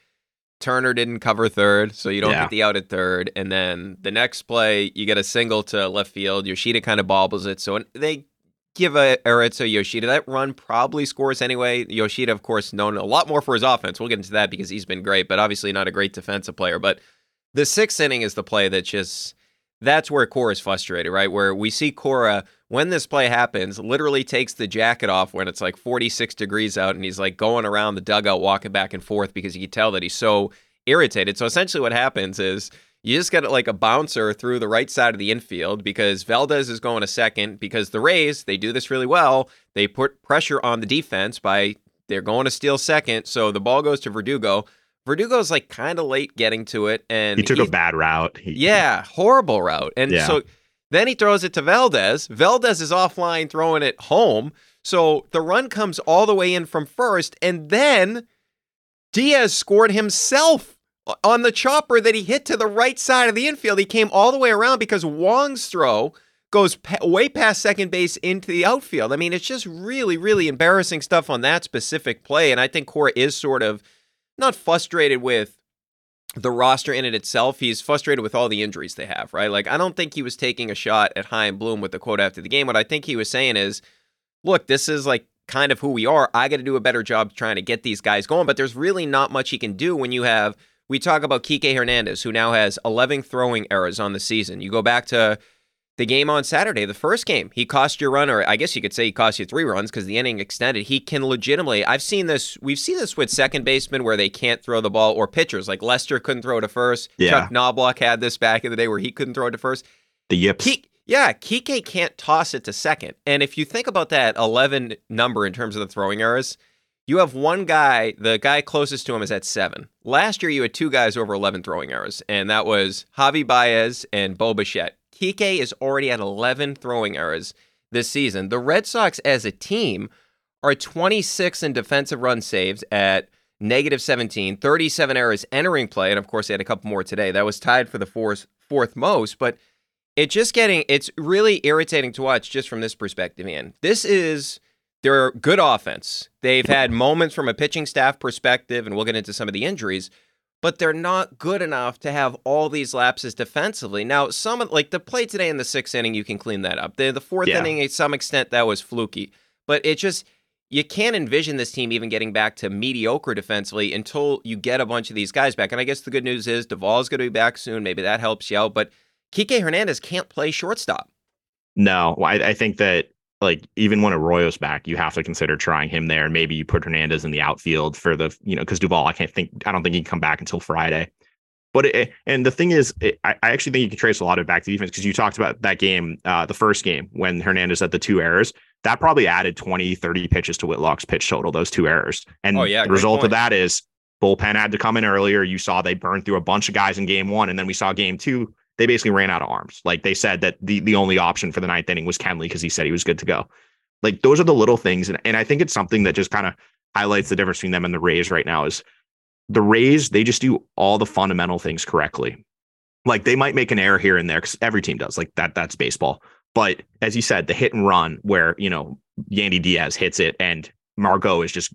Turner didn't cover third, so you don't Yeah. get the out at third, and then the next play you get a single to left field. Yoshida kind of bobbles it, so they give a error to Yoshida. That run probably scores anyway. Yoshida, of course, known a lot more for his offense. We'll get into that because he's been great, but obviously not a great defensive player. But the sixth inning is the play that just that's where Cora is frustrated, right? Where we see Cora when this play happens, literally takes the jacket off when it's like 46 degrees out, and he's like going around the dugout, walking back and forth because you can tell that he's so irritated. So essentially, what happens is you just get like a bouncer through the right side of the infield because Valdez is going a second because the Rays they do this really well. They put pressure on the defense by they're going to steal second, so the ball goes to Verdugo. Verdugo's like kind of late getting to it, and He took he's- a bad route. He, yeah, horrible route. And Yeah. so then he throws it to Valdez. Valdez is offline throwing it home. So the run comes all the way in from first. And then Diaz scored himself on the chopper that he hit to the right side of the infield. He came all the way around because Wong's throw goes way past second base into the outfield. I mean, it's just really, really embarrassing stuff on that specific play. And I think Cora is sort of not frustrated with the roster in it itself. He's frustrated with all the injuries they have, right? Like, I don't think he was taking a shot at Chaim Bloom with the quote after the game. What I think he was saying is, look, this is like kind of who we are. I got to do a better job trying to get these guys going, but there's really not much he can do when you have. We talk about Kike Hernandez, who now has 11 throwing errors on the season. You go back to the game on Saturday, the first game, he cost you a run, or I guess you could say he cost you three runs because the inning extended. He can legitimately, I've seen this, we've seen this with second basemen where they can't throw the ball, or pitchers like Lester couldn't throw to first. Yeah. Chuck Knobloch had this back in the day where he couldn't throw it to first. the yips. Ki- yeah, Kike can't toss it to second. And if you think about that 11 number in terms of the throwing errors, you have one guy, the guy closest to him is at seven. Last year, you had two guys over 11 throwing errors, and that was Javi Baez and Bo Bichette. Kike is already at 11 throwing errors this season. The Red Sox as a team are 26 in defensive run saves at negative 17, 37 errors entering play, and of course, they had a couple more today. That was tied for the fourth, fourth most, but it's just getting it's really irritating to watch just from this perspective man this is their good offense they've had moments from a pitching staff perspective and we'll get into some of the injuries but they're not good enough to have all these lapses defensively. Now some of like the play today in the sixth inning you can clean that up. The, the fourth Yeah. inning to some extent that was fluky. But it just you can't envision this team even getting back to mediocre defensively until you get a bunch of these guys back. And i guess the good news is Duvall's going to be back soon. Maybe that helps you out. But Kike Hernandez can't play shortstop. No, I, I think that like even when Arroyo's back, you have to consider trying him there, and maybe you put Hernandez in the outfield for the you know because Duvall, I can't think, I don't think he can come back until Friday. But it, and the thing is, it, I, I actually think you can trace a lot of it back to defense because you talked about that game, uh, the first game when Hernandez had the two errors. That probably added 20, 30 pitches to Whitlock's pitch total, those two errors. And Oh, yeah, the result point. of that is bullpen had to come in earlier. You saw they burned through a bunch of guys in game one, and then we saw game two. They basically ran out of arms. Like they said that the the only option for the ninth inning was Kenley because he said he was good to go. Like those are the little things, and, and I think it's something that just kind of highlights the difference between them and the Rays right now. Is the Rays they just do all the fundamental things correctly. Like they might make an error here and there because every team does. Like that that's baseball. But as you said, the hit and run where you know Yandy Diaz hits it and Margot is just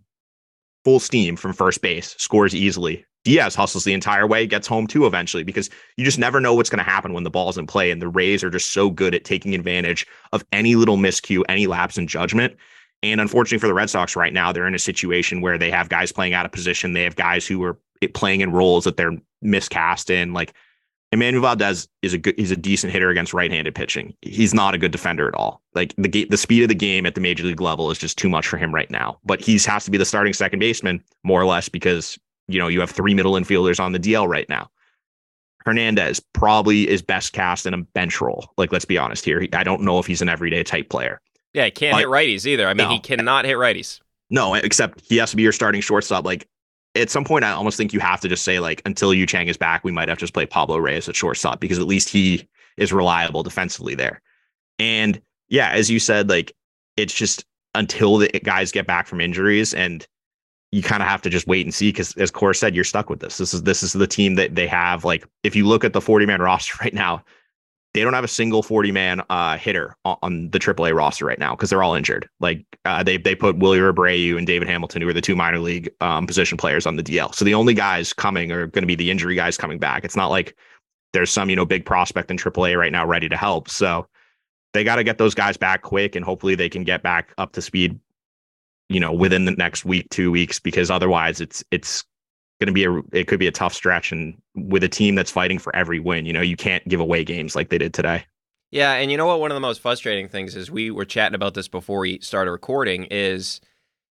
full steam from first base, scores easily. Diaz hustles the entire way, gets home too eventually because you just never know what's going to happen when the ball's in play. And the Rays are just so good at taking advantage of any little miscue, any lapse in judgment. And unfortunately for the Red Sox right now, they're in a situation where they have guys playing out of position. They have guys who are playing in roles that they're miscast in. Like Emmanuel Valdez is a good, he's a decent hitter against right-handed pitching. He's not a good defender at all. Like the the speed of the game at the major league level is just too much for him right now. But he has to be the starting second baseman more or less because you know you have three middle infielders on the DL right now. Hernandez probably is best cast in a bench role. Like let's be honest here. I don't know if he's an everyday type player. Yeah, he can't but, hit righties either. I mean, no. he cannot hit righties. No, except he has to be your starting shortstop. Like at some point, I almost think you have to just say like until Yu Chang is back, we might have to just play Pablo Reyes at shortstop because at least he is reliable defensively there. And yeah, as you said, like it's just until the guys get back from injuries and you kind of have to just wait and see because as Cora said, you're stuck with this. This is this is the team that they have. Like if you look at the 40 man roster right now, they don't have a single 40 man uh, hitter on, the AAA roster right now because they're all injured. Like uh, they they put Wilyer Abreu and David Hamilton, who are the two minor league um, position players on the DL. So the only guys coming are going to be the injury guys coming back. It's not like there's some you know big prospect in AAA right now ready to help. So they got to get those guys back quick, and hopefully they can get back up to speed. You know, within the next week, two weeks, because otherwise it's it's going to be a it could be a tough stretch and with a team that's fighting for every win you know you can't give away games like they did today. Yeah and you know what? One of the most frustrating things is we were chatting about this before we started recording is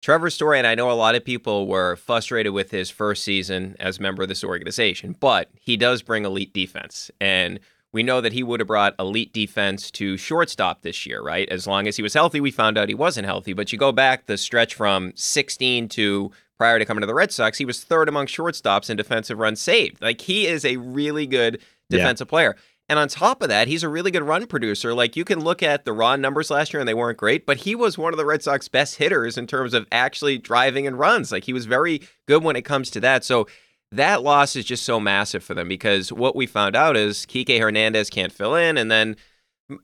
Trevor Story and I know a lot of people were frustrated with his first season as member of this organization but he does bring elite defense and we know that he would have brought elite defense to shortstop this year, right? As long as he was healthy, we found out he wasn't healthy. But you go back the stretch from 16 to prior to coming to the Red Sox, he was third among shortstops in defensive runs saved. Like he is a really good defensive yeah. player. And on top of that, he's a really good run producer. Like you can look at the raw numbers last year and they weren't great, but he was one of the Red Sox best hitters in terms of actually driving and runs. Like he was very good when it comes to that. So that loss is just so massive for them because what we found out is Kike Hernandez can't fill in and then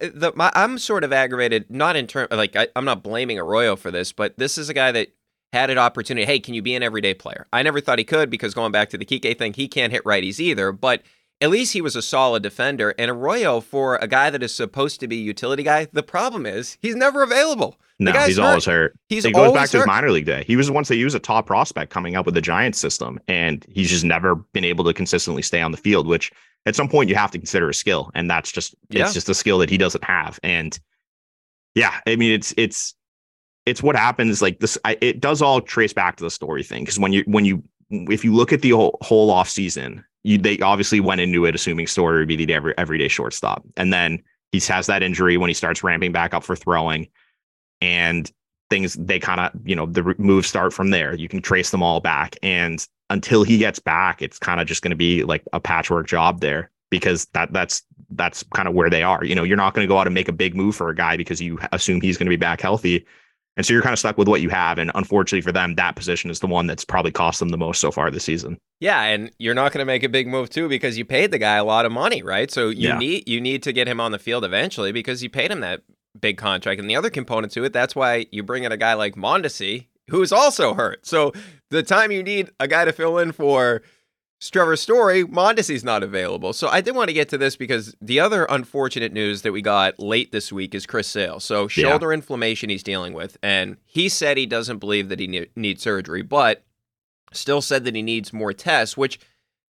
eh, the, my, I'm sort of aggravated, not in terms like I, am not blaming Arroyo for this, but this is a guy that had an opportunity. Hey, can you be an everyday player? I never thought he could because going back to the Kike thing, he can't hit righties either. But at least he was a solid defender. And Arroyo, for a guy that is supposed to be a utility guy, the problem is he's never available. No, he's hurt. always hurt. He's it goes back to his minor league day. He was once that he was a top prospect coming up with the Giants system, and he's just never been able to consistently stay on the field. Which at some point you have to consider a skill, and that's just yeah. it's just a skill that he doesn't have. And yeah, I mean it's it's it's what happens like this I, it does all trace back to the story thing because when you when you if you look at the whole, whole off season you they obviously went into it assuming story would be the every, everyday shortstop. And then he has that injury when he starts ramping back up for throwing and things they kind of you know the moves start from there. You can trace them all back. And until he gets back it's kind of just going to be like a patchwork job there because that that's that's kind of where they are. You know you're not going to go out and make a big move for a guy because you assume he's going to be back healthy and so you're kind of stuck with what you have. And unfortunately for them, that position is the one that's probably cost them the most so far this season. Yeah, and you're not going to make a big move too because you paid the guy a lot of money, right? So you yeah. need you need to get him on the field eventually because you paid him that big contract. And the other component to it, that's why you bring in a guy like Mondesi, who is also hurt. So the time you need a guy to fill in for Trevor Story, Mondesi's not available. So I did want to get to this because the other unfortunate news that we got late this week is Chris Sale. So shoulder yeah. inflammation he's dealing with, and he said he doesn't believe that he ne- needs surgery, but still said that he needs more tests. Which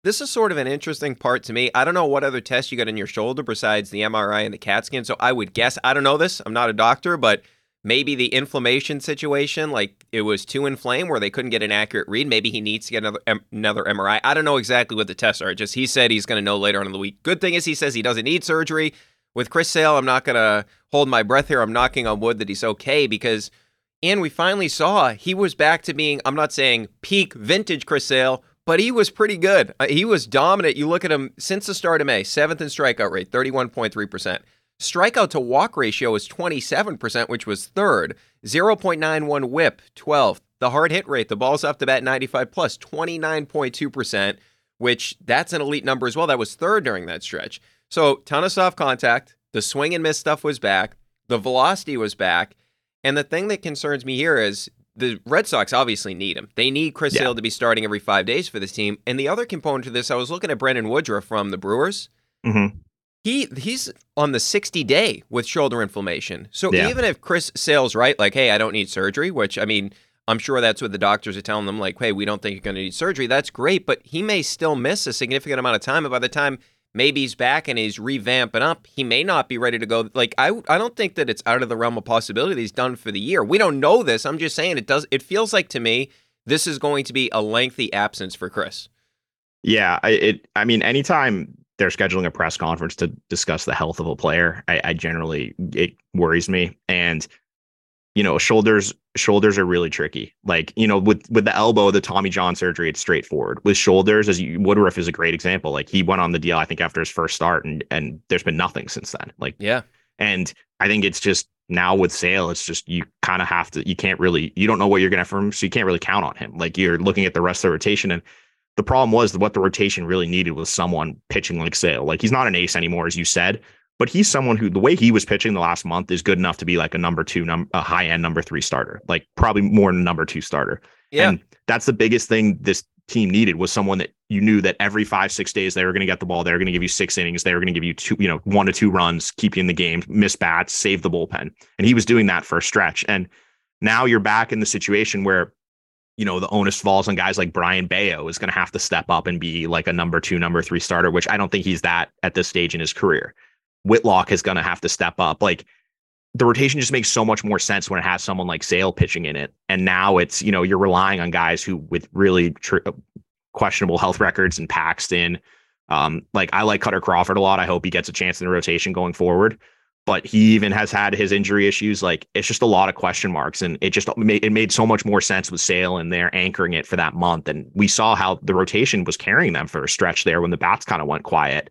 this is sort of an interesting part to me. I don't know what other tests you got in your shoulder besides the MRI and the CAT scan. So I would guess I don't know this. I'm not a doctor, but maybe the inflammation situation, like it was too inflamed where they couldn't get an accurate read. Maybe he needs to get another another MRI. I don't know exactly what the tests are. Just he said he's going to know later on in the week. Good thing is he says he doesn't need surgery. With Chris Sale, I'm not going to hold my breath here. I'm knocking on wood that he's okay because, and we finally saw he was back to being. I'm not saying peak vintage Chris Sale. But he was pretty good. Uh, he was dominant. You look at him since the start of May, seventh in strikeout rate, 31.3%. Strikeout to walk ratio is 27%, which was third. 0.91 whip, 12th. The hard hit rate, the ball's off the bat 95 plus, 29.2%, which that's an elite number as well. That was third during that stretch. So, ton of soft contact. The swing and miss stuff was back. The velocity was back. And the thing that concerns me here is the Red Sox obviously need him. They need Chris yeah. Sale to be starting every five days for this team. And the other component to this, I was looking at Brandon Woodruff from the Brewers. Mm-hmm he he's on the 60 day with shoulder inflammation. So Yeah. even if Chris Sale's right, like, hey, I don't need surgery, which I mean, I'm sure that's what the doctors are telling them, like, hey, we don't think you're going to need surgery. That's great, but he may still miss a significant amount of time. And by the time maybe he's back and he's revamping up, he may not be ready to go. Like, I I don't think that it's out of the realm of possibility that he's done for the year. We don't know this. I'm just saying it does. It feels like to me this is going to be a lengthy absence for Chris. Yeah, it. I mean, anytime they're scheduling a press conference to discuss the health of a player, I, I generally it worries me. And you know, shoulders shoulders are really tricky. Like you know, with with the elbow, the Tommy John surgery, it's straightforward. With shoulders, as you, Woodruff is a great example. Like he went on the deal, I think, after his first start, and and there's been nothing since then. Like Yeah. and I think it's just now with Sale, it's just you kind of have to. You can't really. You don't know what you're gonna from, so you can't really count on him. Like you're looking at the rest of the rotation, and the problem was that what the rotation really needed was someone pitching like Sale. Like he's not an ace anymore, as you said, but he's someone who the way he was pitching the last month is good enough to be like a number two, num- a high end number three starter, like probably more than a number two starter. Yeah. And that's the biggest thing this team needed was someone that you knew that every five, six days they were going to get the ball. They were going to give you six innings. They were going to give you two, you know, one to two runs, keep you in the game, miss bats, save the bullpen. And he was doing that for a stretch. And now you're back in the situation where, you know, the onus falls on guys like Brayan Bello is going to have to step up and be like a number two, number three starter, which I don't think he's that at this stage in his career. Whitlock is going to have to step up. Like the rotation just makes so much more sense when it has someone like Sale pitching in it. And now it's, you know, you're relying on guys who with really tr- questionable health records and Paxton. Um, like I like Kutter Crawford a lot. I hope he gets a chance in the rotation going forward. But he even has had his injury issues. Like it's just a lot of question marks, and it just made it made so much more sense with Sale and they're anchoring it for that month. And we saw how the rotation was carrying them for a stretch there when the bats kind of went quiet.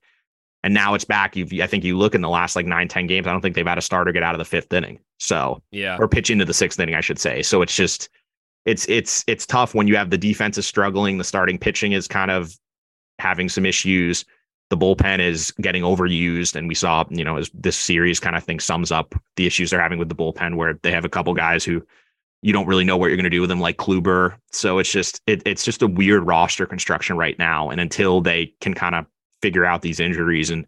And now it's back. You've, I think you look in the last like nine ten games, I don't think they've had a starter get out of the fifth inning. So, Yeah. or pitch into the sixth inning, I should say. So it's just, it's, it's, it's tough when you have the defense is struggling. The starting pitching is kind of having some issues. The bullpen is getting overused. And we saw, you know, as this series kind of thing sums up the issues they're having with the bullpen, where they have a couple guys who you don't really know what you're going to do with them, like Kluber. So it's just, it, it's just a weird roster construction right now. And until they can kind of figure out these injuries and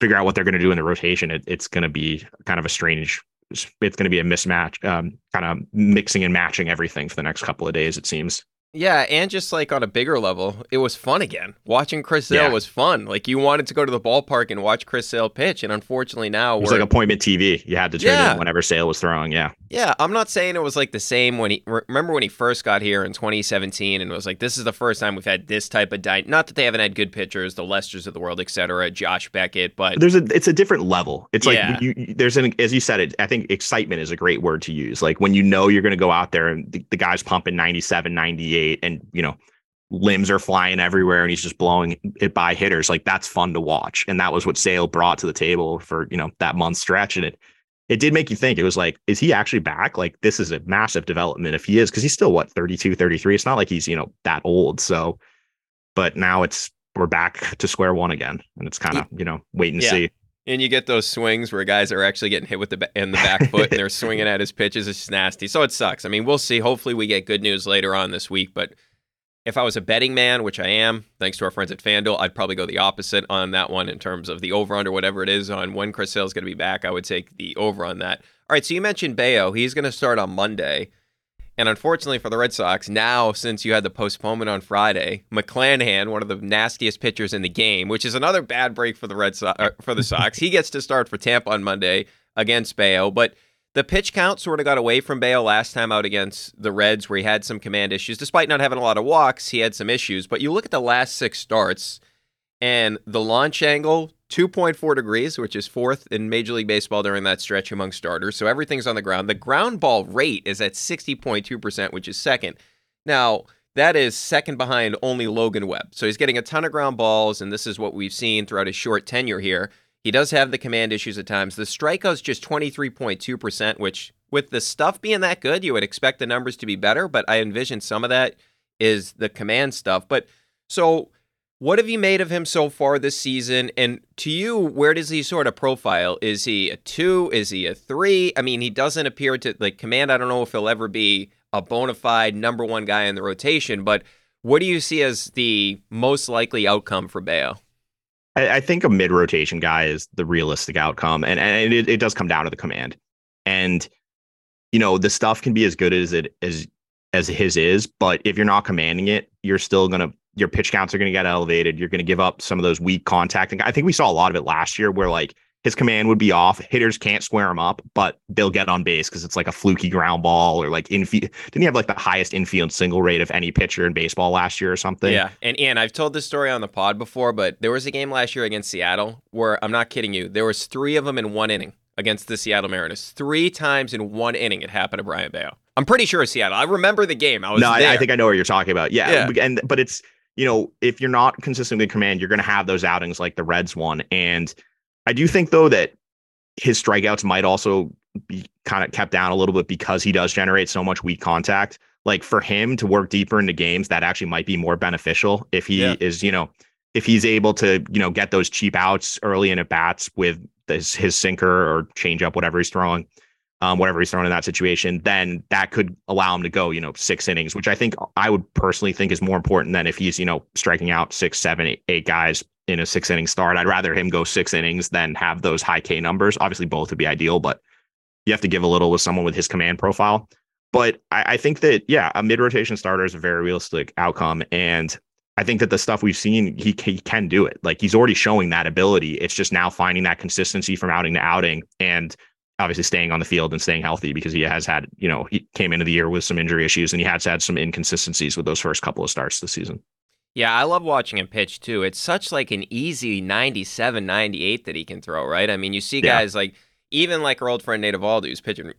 figure out what they're going to do in the rotation, it, it's going to be kind of a strange. It's going to be a mismatch, um, kind of mixing and matching everything for the next couple of days. It seems. Yeah, and just like on a bigger level, it was fun again. Watching Chris Sale Yeah. was fun. Like you wanted to go to the ballpark and watch Chris Sale pitch, and unfortunately now It was we're like appointment TV. You had to tune Yeah. in whenever Sale was throwing. Yeah, Yeah, I'm not saying it was like the same when he remember when he first got here in 2017 and it was like this is the first time we've had this type of diet. Not that they haven't had good pitchers, the Lesters of the world, etc., Josh Beckett, but there's a it's a different level. It's like you, you- there's an as you said it. I think excitement is a great word to use. Like when you know you're going to go out there and the, the guy's pumping 97, 98, and you know limbs are flying everywhere and he's just blowing it by hitters. Like that's fun to watch. And that was what Sale brought to the table for you know that month stretch. And it it did make you think. It was like, is he actually back? Like this is a massive development if he is, because he's still what 32, 33. It's not like he's you know that old. So, but now it's we're back to square one again, and it's kind of you know wait and Yeah. see. and you get those swings where guys are actually getting hit with the in the back foot and they're swinging at his pitches. It's just nasty. So it sucks. I mean, we'll see. Hopefully, we get good news later on this week. But if I was a betting man, which I am, thanks to our friends at FanDuel, I'd probably go the opposite on that one in terms of the over under whatever it is on when Chris Sale's going to be back. I would take the over on that. All right. So you mentioned Bello. He's going to start on Monday. And unfortunately for the Red Sox, now since you had the postponement on Friday, McClanahan, one of the nastiest pitchers in the game, which is another bad break for the Red Sox, uh, for the Sox, he gets to start for Tampa on Monday against Bello. But the pitch count sort of got away from Bello last time out against the Reds, where he had some command issues. Despite not having a lot of walks, he had some issues. But you look at the last six starts, and the launch angle 2.4 degrees, which is fourth in Major League Baseball during that stretch among starters. So everything's on the ground. The ground ball rate is at 60.2%, which is second. Now, that is second behind only Logan Webb. So he's getting a ton of ground balls, and this is what we've seen throughout his short tenure here. He does have the command issues at times. The strikeout's just 23.2%, which with the stuff being that good, you would expect the numbers to be better, but I envision some of that is the command stuff. But so what have you made of him so far this season? And to you, where does he sort of profile? Is he a two? Is he a three? I mean, he doesn't appear to like command. I don't know if he'll ever be a bona fide number one guy in the rotation, but what do you see as the most likely outcome for Bello? I, I think a mid rotation guy is the realistic outcome, and and it, it does come down to the command, and you know the stuff can be as good as it as as his is, but if you're not commanding it, you're still gonna your pitch counts are gonna get elevated. You're gonna give up some of those weak contact. And I think we saw a lot of it last year, where like his command would be off. Hitters can't square him up, but they'll get on base because it's like a fluky ground ball or like infield. Didn't he have like the highest infield single rate of any pitcher in baseball last year or something? Yeah. And Ian, I've told this story on the pod before, but there was a game last year against Seattle where I'm not kidding you. There was three of them in one inning against the Seattle Mariners. Three times in one inning it happened to Brayan Bello. I'm pretty sure it's Seattle. I remember the game. I was no, I, I, think I know what you're talking about. Yeah. yeah. And but it's you know, if you're not consistently command, you're gonna have those outings like the Reds one. And I do think though that his strikeouts might also be kind of kept down a little bit because he does generate so much weak contact. Like for him to work deeper into games, that actually might be more beneficial if he yeah. is, you know, if he's able to, you know, get those cheap outs early in at bats with his, his sinker or changeup, whatever he's throwing, um, whatever he's thrown in that situation, then that could allow him to go, you know, six innings, which I think I would personally think is more important than if he's, you know, striking out six, seven, eight, eight guys in a six inning start. I'd rather him go six innings than have those high K numbers. Obviously, both would be ideal, but you have to give a little with someone with his command profile. But I, I think that, yeah, a mid rotation starter is a very realistic outcome. And I think that the stuff we've seen, he, he can do it. Like he's already showing that ability. It's just now finding that consistency from outing to outing and obviously staying on the field and staying healthy because he has had, you know, he came into the year with some injury issues and he has had some inconsistencies with those first couple of starts this season. Yeah, I love watching him pitch too. It's such like an easy 97, 98 that he can throw, right? I mean, you see guys yeah. like even like our old friend Nate Eovaldi who's pitching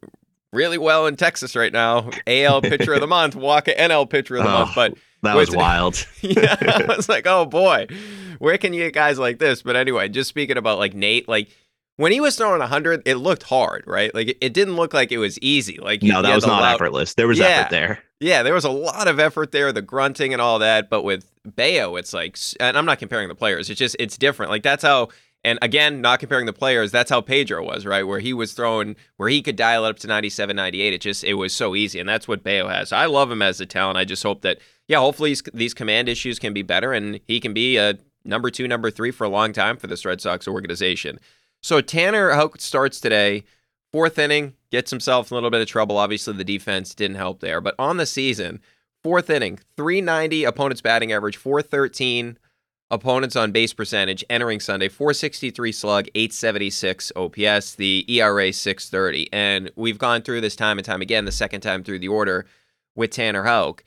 really well in Texas right now. AL pitcher of the month, Wacha NL pitcher of the oh, month. But that was wild. yeah, I was like, oh boy, where can you get guys like this? But anyway, just speaking about like Nate, like when he was throwing 100, it looked hard, right? Like it, didn't look like it was easy. Like no, that was not loud... effortless. There was yeah. effort there. Yeah, there was a lot of effort there, the grunting and all that. But with Bello, it's like, and I'm not comparing the players. It's just, it's different. Like that's how, and again, not comparing the players, that's how Pedro was, right? Where he was throwing, where he could dial it up to 97, 98. It just, it was so easy. And that's what Bello has. I love him as a talent. I just hope that, yeah, hopefully these command issues can be better and he can be a number two, number three for a long time for this Red Sox organization. So Tanner Houck starts today. Fourth inning, gets himself a little bit of trouble. Obviously, the defense didn't help there. But on the season, fourth inning, 390 opponents batting average, 413 opponents on base percentage entering Sunday, 463 slug, 876 OPS, the ERA 630. And we've gone through this time and time again, the second time through the order with Tanner Houck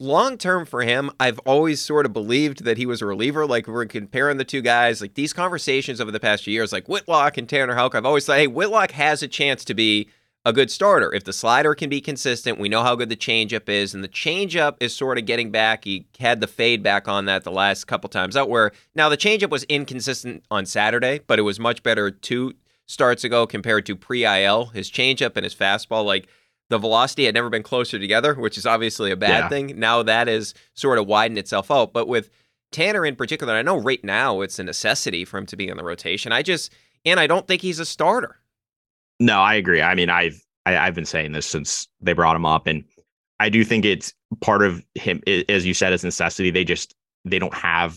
long term for him, I've always sort of believed that he was a reliever. Like we're comparing the two guys, like these conversations over the past few years, like Whitlock and Tanner Houck, I've always thought, hey, Whitlock has a chance to be a good starter. If the slider can be consistent, we know how good the changeup is, and the changeup is sort of getting back. He had the fade back on that the last couple times out. Where now the changeup was inconsistent on Saturday, but it was much better two starts ago compared to pre IL. His changeup and his fastball, like the velocity had never been closer together, which is obviously a bad yeah. thing. Now that is sort of widened itself out. But with Tanner in particular, I know right now it's a necessity for him to be in the rotation. I just and I don't think he's a starter. No, I agree. I mean, I've I, have i have been saying this since they brought him up, and I do think it's part of him, as you said, as necessity. They just they don't have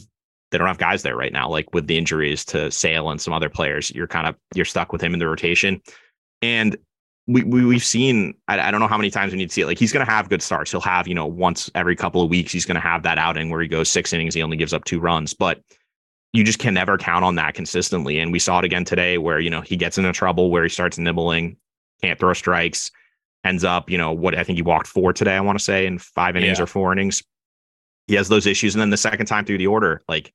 they don't have guys there right now. Like with the injuries to Sale and some other players, you're kind of you're stuck with him in the rotation. And we, we we've seen I, I, don't know how many times we need to see it. Like he's going to have good starts. He'll have you know once every couple of weeks he's going to have that outing where he goes six innings he only gives up two runs. But you just can never count on that consistently. And we saw it again today where you know he gets into trouble where he starts nibbling can't throw strikes ends up you know what i think he walked four today i want to say in five innings yeah. or four innings. He has those issues. And then the second time through the order like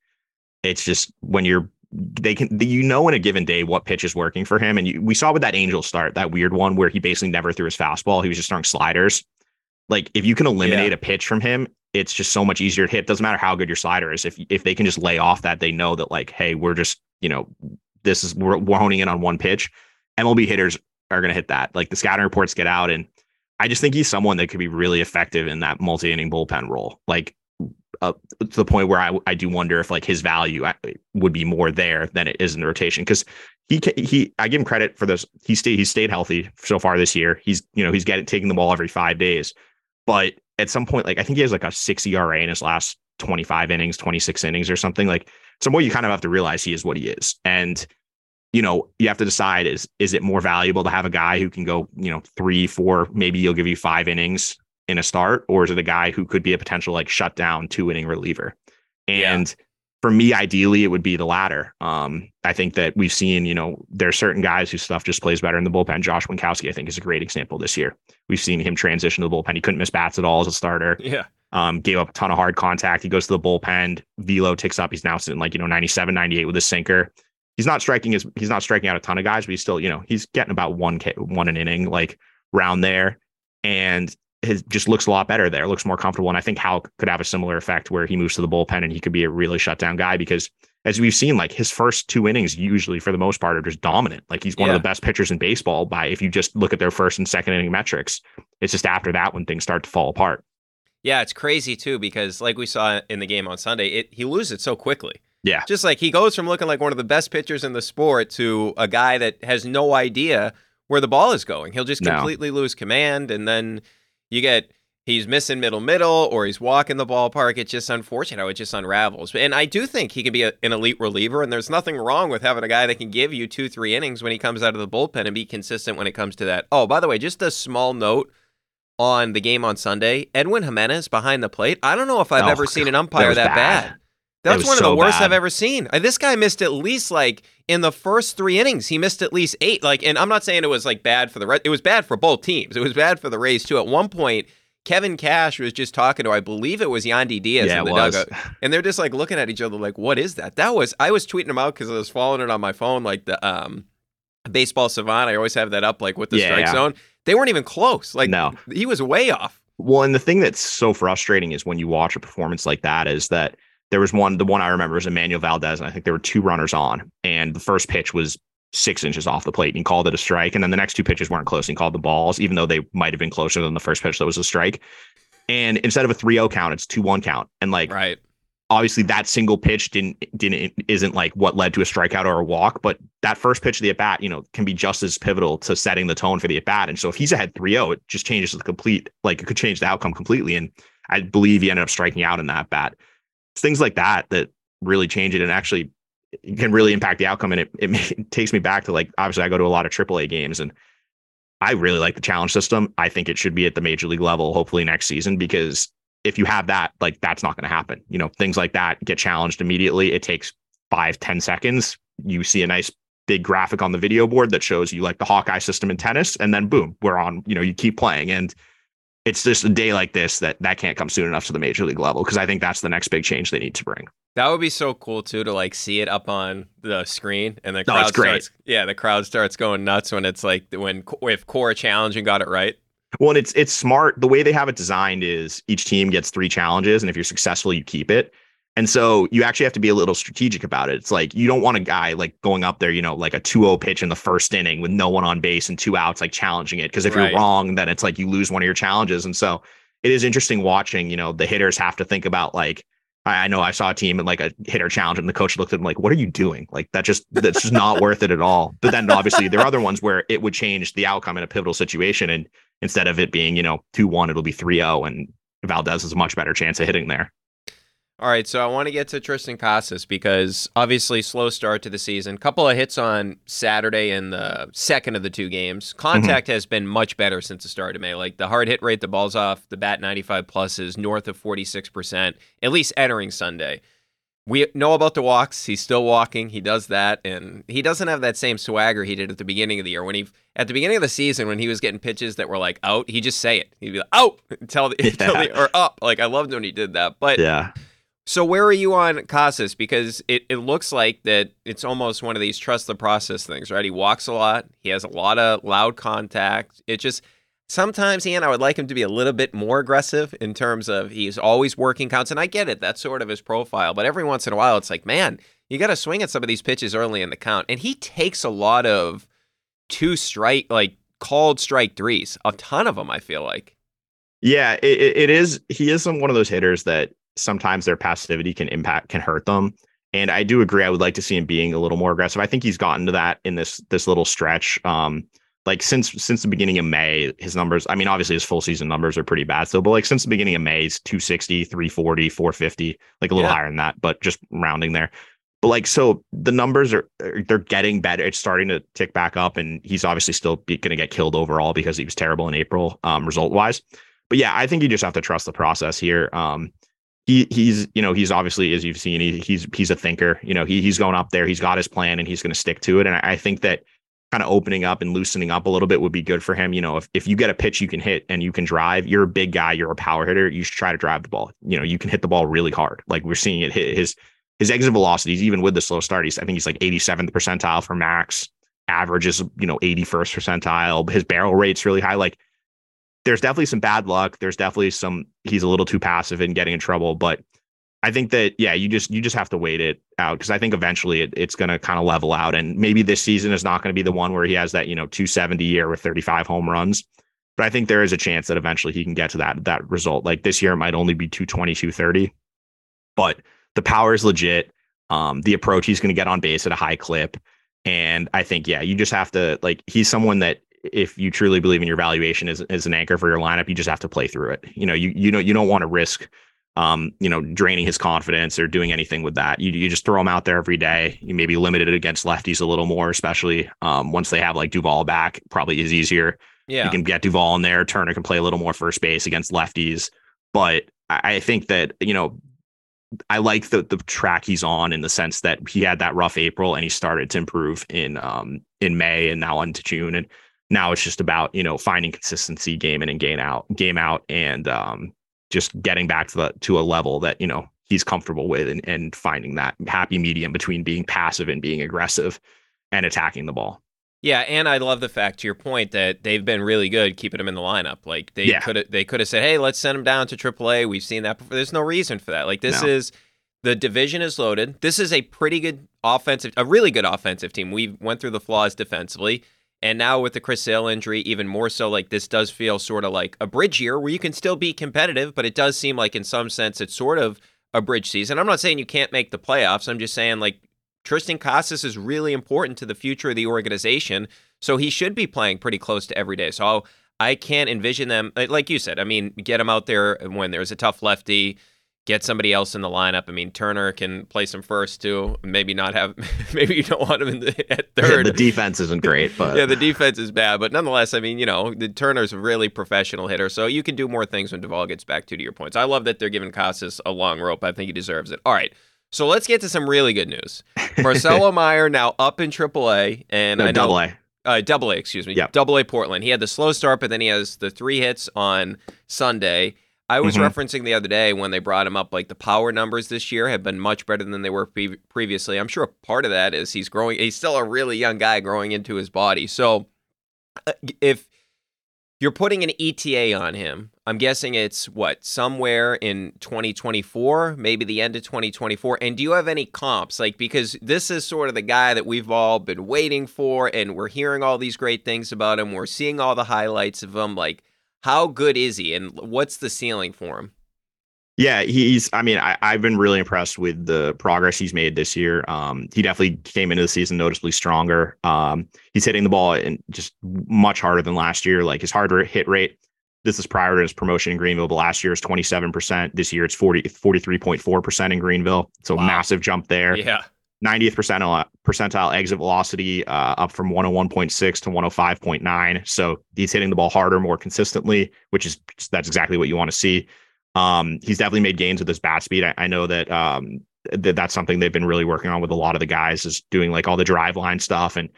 it's just when you're they can you know in a given day what pitch is working for him. And you, we saw with that angel start that weird one where he basically never threw his fastball. He was just throwing sliders. Like if you can eliminate yeah. a pitch from him it's just so much easier to hit. Doesn't matter how good your slider is. If if they can just lay off that they know that like hey we're just you know this is we're, we're honing in on one pitch. Mlb hitters are going to hit that. Like the scouting reports get out and i just think he's someone that could be really effective in that multi-inning bullpen role. Like uh, to the point where I, I do wonder if like his value uh, would be more there than it is in the rotation. Because he he I give him credit for this. He stayed he's stayed healthy so far this year. He's you know he's getting taking the ball every five days. But at some point like I think he has like a six ERA in his last 25 innings 26 innings or something. Like some way you kind of have to realize he is what he is. And you know, you have to decide is is it more valuable to have a guy who can go, you know, three, four, maybe he'll give you five innings in a start, or is it a guy who could be a potential like shutdown two inning reliever? And yeah. for me, ideally, it would be the latter. Um, I think that we've seen, you know, there are certain guys whose stuff just plays better in the bullpen. Josh Winckowski, I think, is a great example this year. We've seen him transition to the bullpen. He couldn't miss bats at all as a starter. Yeah. Um, gave up a ton of hard contact. He goes to the bullpen. Velo ticks up. He's now sitting like, you know, 97, 98 with a sinker. He's not striking his, he's not striking out a ton of guys, but he's still, you know, he's getting about one K, one an inning, like round there. And his just looks a lot better there, looks more comfortable. And I think Houck could have a similar effect where he moves to the bullpen and he could be a really shutdown guy because as we've seen, like his first two innings usually for the most part are just dominant. Like he's one yeah. of the best pitchers in baseball by if you just look at their first and second inning metrics. It's just after that when things start to fall apart. Yeah, it's crazy too because like we saw in the game on Sunday, it he loses it so quickly. Yeah. Just like he goes from looking like one of the best pitchers in the sport to a guy that has no idea where the ball is going. He'll just completely no. lose command and then you get he's missing middle middle or he's walking the ballpark. It's just unfortunate how it just unravels. And I do think he can be a, an elite reliever, and there's nothing wrong with having a guy that can give you two, three innings when he comes out of the bullpen and be consistent when it comes to that. Oh, by the way, just a small note on the game on Sunday. Edwin Jimenez behind the plate. I don't know if I've oh, ever seen an umpire that, that bad. bad. That's one of so the worst bad. I've ever seen. This guy missed at least like in the first three innings, he missed at least eight. Like, and I'm not saying it was like bad for the Red. It was bad for both teams. It was bad for the Rays too. At one point, Kevin Cash was just talking to, I believe it was Yandy Diaz yeah, in the dugout, and they're just like looking at each other like, "What is that?" That was I was tweeting him out because I was following it on my phone, like the um, baseball savant. I always have that up, like with the yeah, strike yeah. zone. They weren't even close. Like, no, he was way off. Well, and the thing that's so frustrating is when you watch a performance like that is that there was one, the one I remember was Emmanuel Valdez, and I think there were two runners on, and the first pitch was six inches off the plate and he called it a strike. And then the next two pitches weren't close and he called the balls, even though they might have been closer than the first pitch that was a strike. And instead of a 3-0 count, it's 2-1 count. And like right. obviously that single pitch didn't didn't isn't like what led to a strikeout or a walk, but that first pitch of the at bat, you know, can be just as pivotal to setting the tone for the at bat. And so if he's ahead 3-0, it just changes the complete like it could change the outcome completely. And I believe he ended up striking out in that bat. It's things like that that really change it and actually can really impact the outcome. And it, it, it takes me back to like, obviously, I go to a lot of AAA games and I really like the challenge system. I think it should be at the major league level, hopefully next season, because if you have that, like, that's not going to happen. You know, things like that get challenged immediately. It takes five, ten seconds. You see a nice big graphic on the video board that shows you like the Hawkeye system in tennis, and then boom, we're on, you know, you keep playing. And it's just a day like this that that can't come soon enough to the major league level because I think that's the next big change they need to bring. That would be so cool too to like see it up on the screen and the crowd starts. Yeah, the crowd starts going nuts when it's like when if Cora challenge and got it right. Well, and it's it's smart. The way they have it designed is each team gets three challenges, and if you're successful, you keep it. And so you actually have to be a little strategic about it. It's like you don't want a guy like going up there, you know, like a 2-0 pitch in the first inning with no one on base and two outs, like challenging it. Because if right. you're wrong, then it's like you lose one of your challenges. And so it is interesting watching, you know, the hitters have to think about like, I know I saw a team and like a hitter challenge, and the coach looked at him like, "What are you doing? Like that just that's just not worth it at all." But then obviously there are other ones where it would change the outcome in a pivotal situation, and instead of it being you know two one, it'll be 3-0 and Valdez has a much better chance of hitting there. All right, so I want to get to Triston Casas because obviously slow start to the season. Couple of hits on Saturday in the second of the two games. Contact mm-hmm. has been much better since the start of May. Like the hard hit rate, the balls off the bat 95 plus is north of 46%, at least entering Sunday. We know about the walks. He's still walking. He does that, and he doesn't have that same swagger he did at the beginning of the year. When he at the beginning of the season, when he was getting pitches that were like out, he just say it. He'd be like out, tell the, yeah. tell the or up. Like I loved when he did that. But yeah, so where are you on Casas? Because it, it looks like that it's almost one of these trust the process things, right? He walks a lot. He has a lot of loud contact. It just sometimes, Ian, I would like him to be a little bit more aggressive in terms of he's always working counts. And I get it. That's sort of his profile. But every once in a while, it's like, man, you got to swing at some of these pitches early in the count. And he takes a lot of two strike, like called strike threes, a ton of them, I feel like. Yeah, it, it is. He is one of those hitters that sometimes their passivity can impact can hurt them. And I do agree. I would like to see him being a little more aggressive. I think he's gotten to that in this this little stretch. Um, like since since the beginning of May, his numbers. I mean, obviously his full season numbers are pretty bad still, but like since the beginning of May, he's 260, 340, 450, like a little yeah. higher than that, but just rounding there. But like, so the numbers are they're getting better. It's starting to tick back up, and he's obviously still going to get killed overall because he was terrible in April, um, result wise. But yeah, I think you just have to trust the process here. Um, he he's you know he's obviously as you've seen he, he's he's a thinker. You know he he's going up there. He's got his plan, and he's going to stick to it. And I, I think that kind of opening up and loosening up a little bit would be good for him. You know, if, if you get a pitch you can hit and you can drive, you're a big guy, you're a power hitter, you should try to drive the ball. You know, you can hit the ball really hard. Like we're seeing it hit his his exit velocities, even with the slow start, he's I think he's like 87th percentile for max. Average is, you know, 81st percentile. His barrel rate's really high. Like there's definitely some bad luck. There's definitely some he's a little too passive in getting in trouble. But I think that yeah, you just you just have to wait it out because I think eventually it, it's going to kind of level out. And maybe this season is not going to be the one where he has that you know 270 year with 35 home runs. But I think there is a chance that eventually he can get to that that result. Like this year, it might only be 220, 230. But the power is legit. Um, the approach he's going to get on base at a high clip. And I think, yeah, you just have to like, he's someone that if you truly believe in your valuation as, as an anchor for your lineup, you just have to play through it. You know, you, you know, you don't want to risk, um, you know, draining his confidence or doing anything with that. You, you just throw him out there every day. You maybe limited it against lefties a little more, especially um, once they have like Duvall back, probably is easier. Yeah. You can get Duvall in there. Turner can play a little more first base against lefties. But I think that, you know, I like the the track he's on in the sense that he had that rough April and he started to improve in um in May and now into June and now it's just about you know finding consistency game in and game out game out and um just getting back to the to a level that you know he's comfortable with and, and finding that happy medium between being passive and being aggressive and attacking the ball. Yeah, and I love the fact to your point that they've been really good keeping him in the lineup. Like they Yeah. could have they could have said, "Hey, let's send him down to AAA." We've seen that before. There's no reason for that. Like this No. is the division is loaded. This is a pretty good offensive, a really good offensive team. We went through the flaws defensively, and now with the Chris Sale injury, even more so. Like this does feel sort of like a bridge year where you can still be competitive, but it does seem like in some sense it's sort of a bridge season. I'm not saying you can't make the playoffs. I'm just saying like Triston Casas is really important to the future of the organization. So he should be playing pretty close to every day. So I can't envision them, like you said, I mean, get him out there when there's a tough lefty, get somebody else in the lineup. I mean, Turner can play some first too. Maybe not have, maybe you don't want him in the, at third. the defense isn't great, but yeah, the defense is bad, but nonetheless, I mean, you know, the Turner's a really professional hitter, so you can do more things when Duvall gets back to to your points. I love that they're giving Casas a long rope. I think he deserves it. All right, so let's get to some really good news. Marcelo Mayer now up in AAA, and no, I know double A. uh, double A, excuse me. Yep. Double A Portland. He had the slow start, but then he has the three hits on Sunday. I was Mhm. referencing the other day when they brought him up, like the power numbers this year have been much better than they were pre- previously. I'm sure part of that is he's growing, he's still a really young guy growing into his body. So uh, if you're putting an ETA on him, I'm guessing it's what, somewhere in 2024, maybe the end of 2024. And do you have any comps? Like, because this is sort of the guy that we've all been waiting for, and we're hearing all these great things about him. We're seeing all the highlights of him. Like, how good is he, and what's the ceiling for him? Yeah, he's. I mean, I, I've been really impressed with the progress he's made this year. Um, he definitely came into the season noticeably stronger. Um, he's hitting the ball and just much harder than last year. Like his hard hit rate. This is prior to his promotion in Greenville, but last year is 27%. This year it's 40, 43.4% in Greenville. So Wow. massive jump there. Yeah. 90th percentile exit velocity, uh, up from 101.6 to 105.9. So he's hitting the ball harder, more consistently, which is that's exactly what you want to see. Um, he's definitely made gains with his bat speed. I, I know that um, that that's something they've been really working on with a lot of the guys is doing like all the Driveline stuff and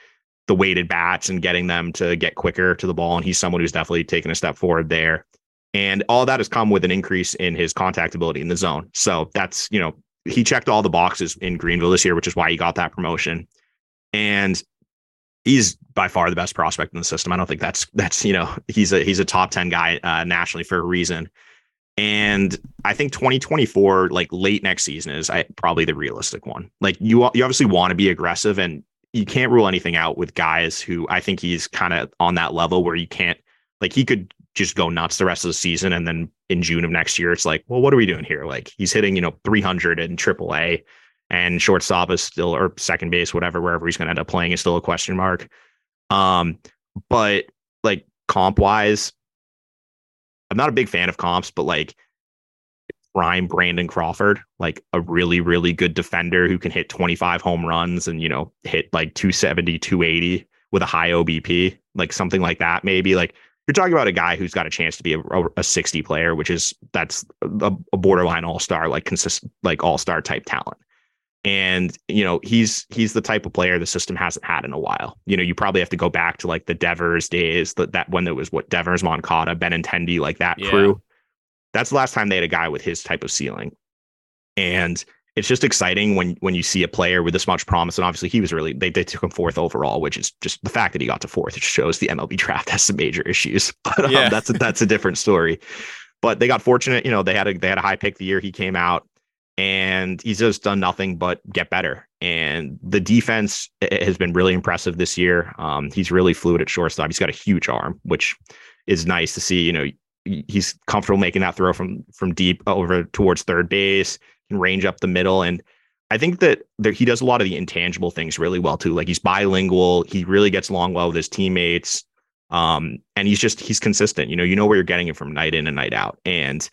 the weighted bats and getting them to get quicker to the ball. And he's someone who's definitely taken a step forward there. And all that has come with an increase in his contact ability in the zone. So that's, you know, he checked all the boxes in Greenville this year, which is why he got that promotion. And he's by far the best prospect in the system. I don't think that's that's you know he's a he's a top ten guy uh, nationally for a reason. And I think 2024, like late next season, is probably the realistic one. Like you, you obviously want to be aggressive, and you can't rule anything out with guys who I think he's kind of on that level where you can't like he could just go nuts the rest of the season, and then in June of next year, it's like, well, what are we doing here? Like he's hitting you know 300 in AAA, and shortstop is still or second base, whatever, wherever he's going to end up playing is still a question mark. Um, but like comp wise, I'm not a big fan of comps, but like prime Brandon Crawford, like a really, really good defender who can hit 25 home runs and, you know, hit like 270, 280 with a high OBP, like something like that, maybe like you're talking about a guy who's got a chance to be a, a 60 player, which is that's a, a borderline all star, like consist like all star type talent. And you know he's he's the type of player the system hasn't had in a while. You know you probably have to go back to like the Devers days, that that when there was what Devers, Moncada, Benintendi, like that Yeah. crew. That's the last time they had a guy with his type of ceiling. And it's just exciting when when you see a player with this much promise. And obviously, he was really they, they took him fourth overall, which is just the fact that he got to fourth. It shows the MLB draft has some major issues, but um, Yeah. that's a, that's a different story. But they got fortunate, you know. They had a they had a high pick the year he came out, and he's just done nothing but get better. And the defense has been really impressive this year. Um, he's really fluid at shortstop. He's got a huge arm, which is nice to see. You know, he's comfortable making that throw from from deep over towards third base, can range up the middle, and I think that there, he does a lot of the intangible things really well too. Like he's bilingual. He really gets along well with his teammates. Um, and he's just he's consistent. You know, you know where you're getting him from night in and night out. And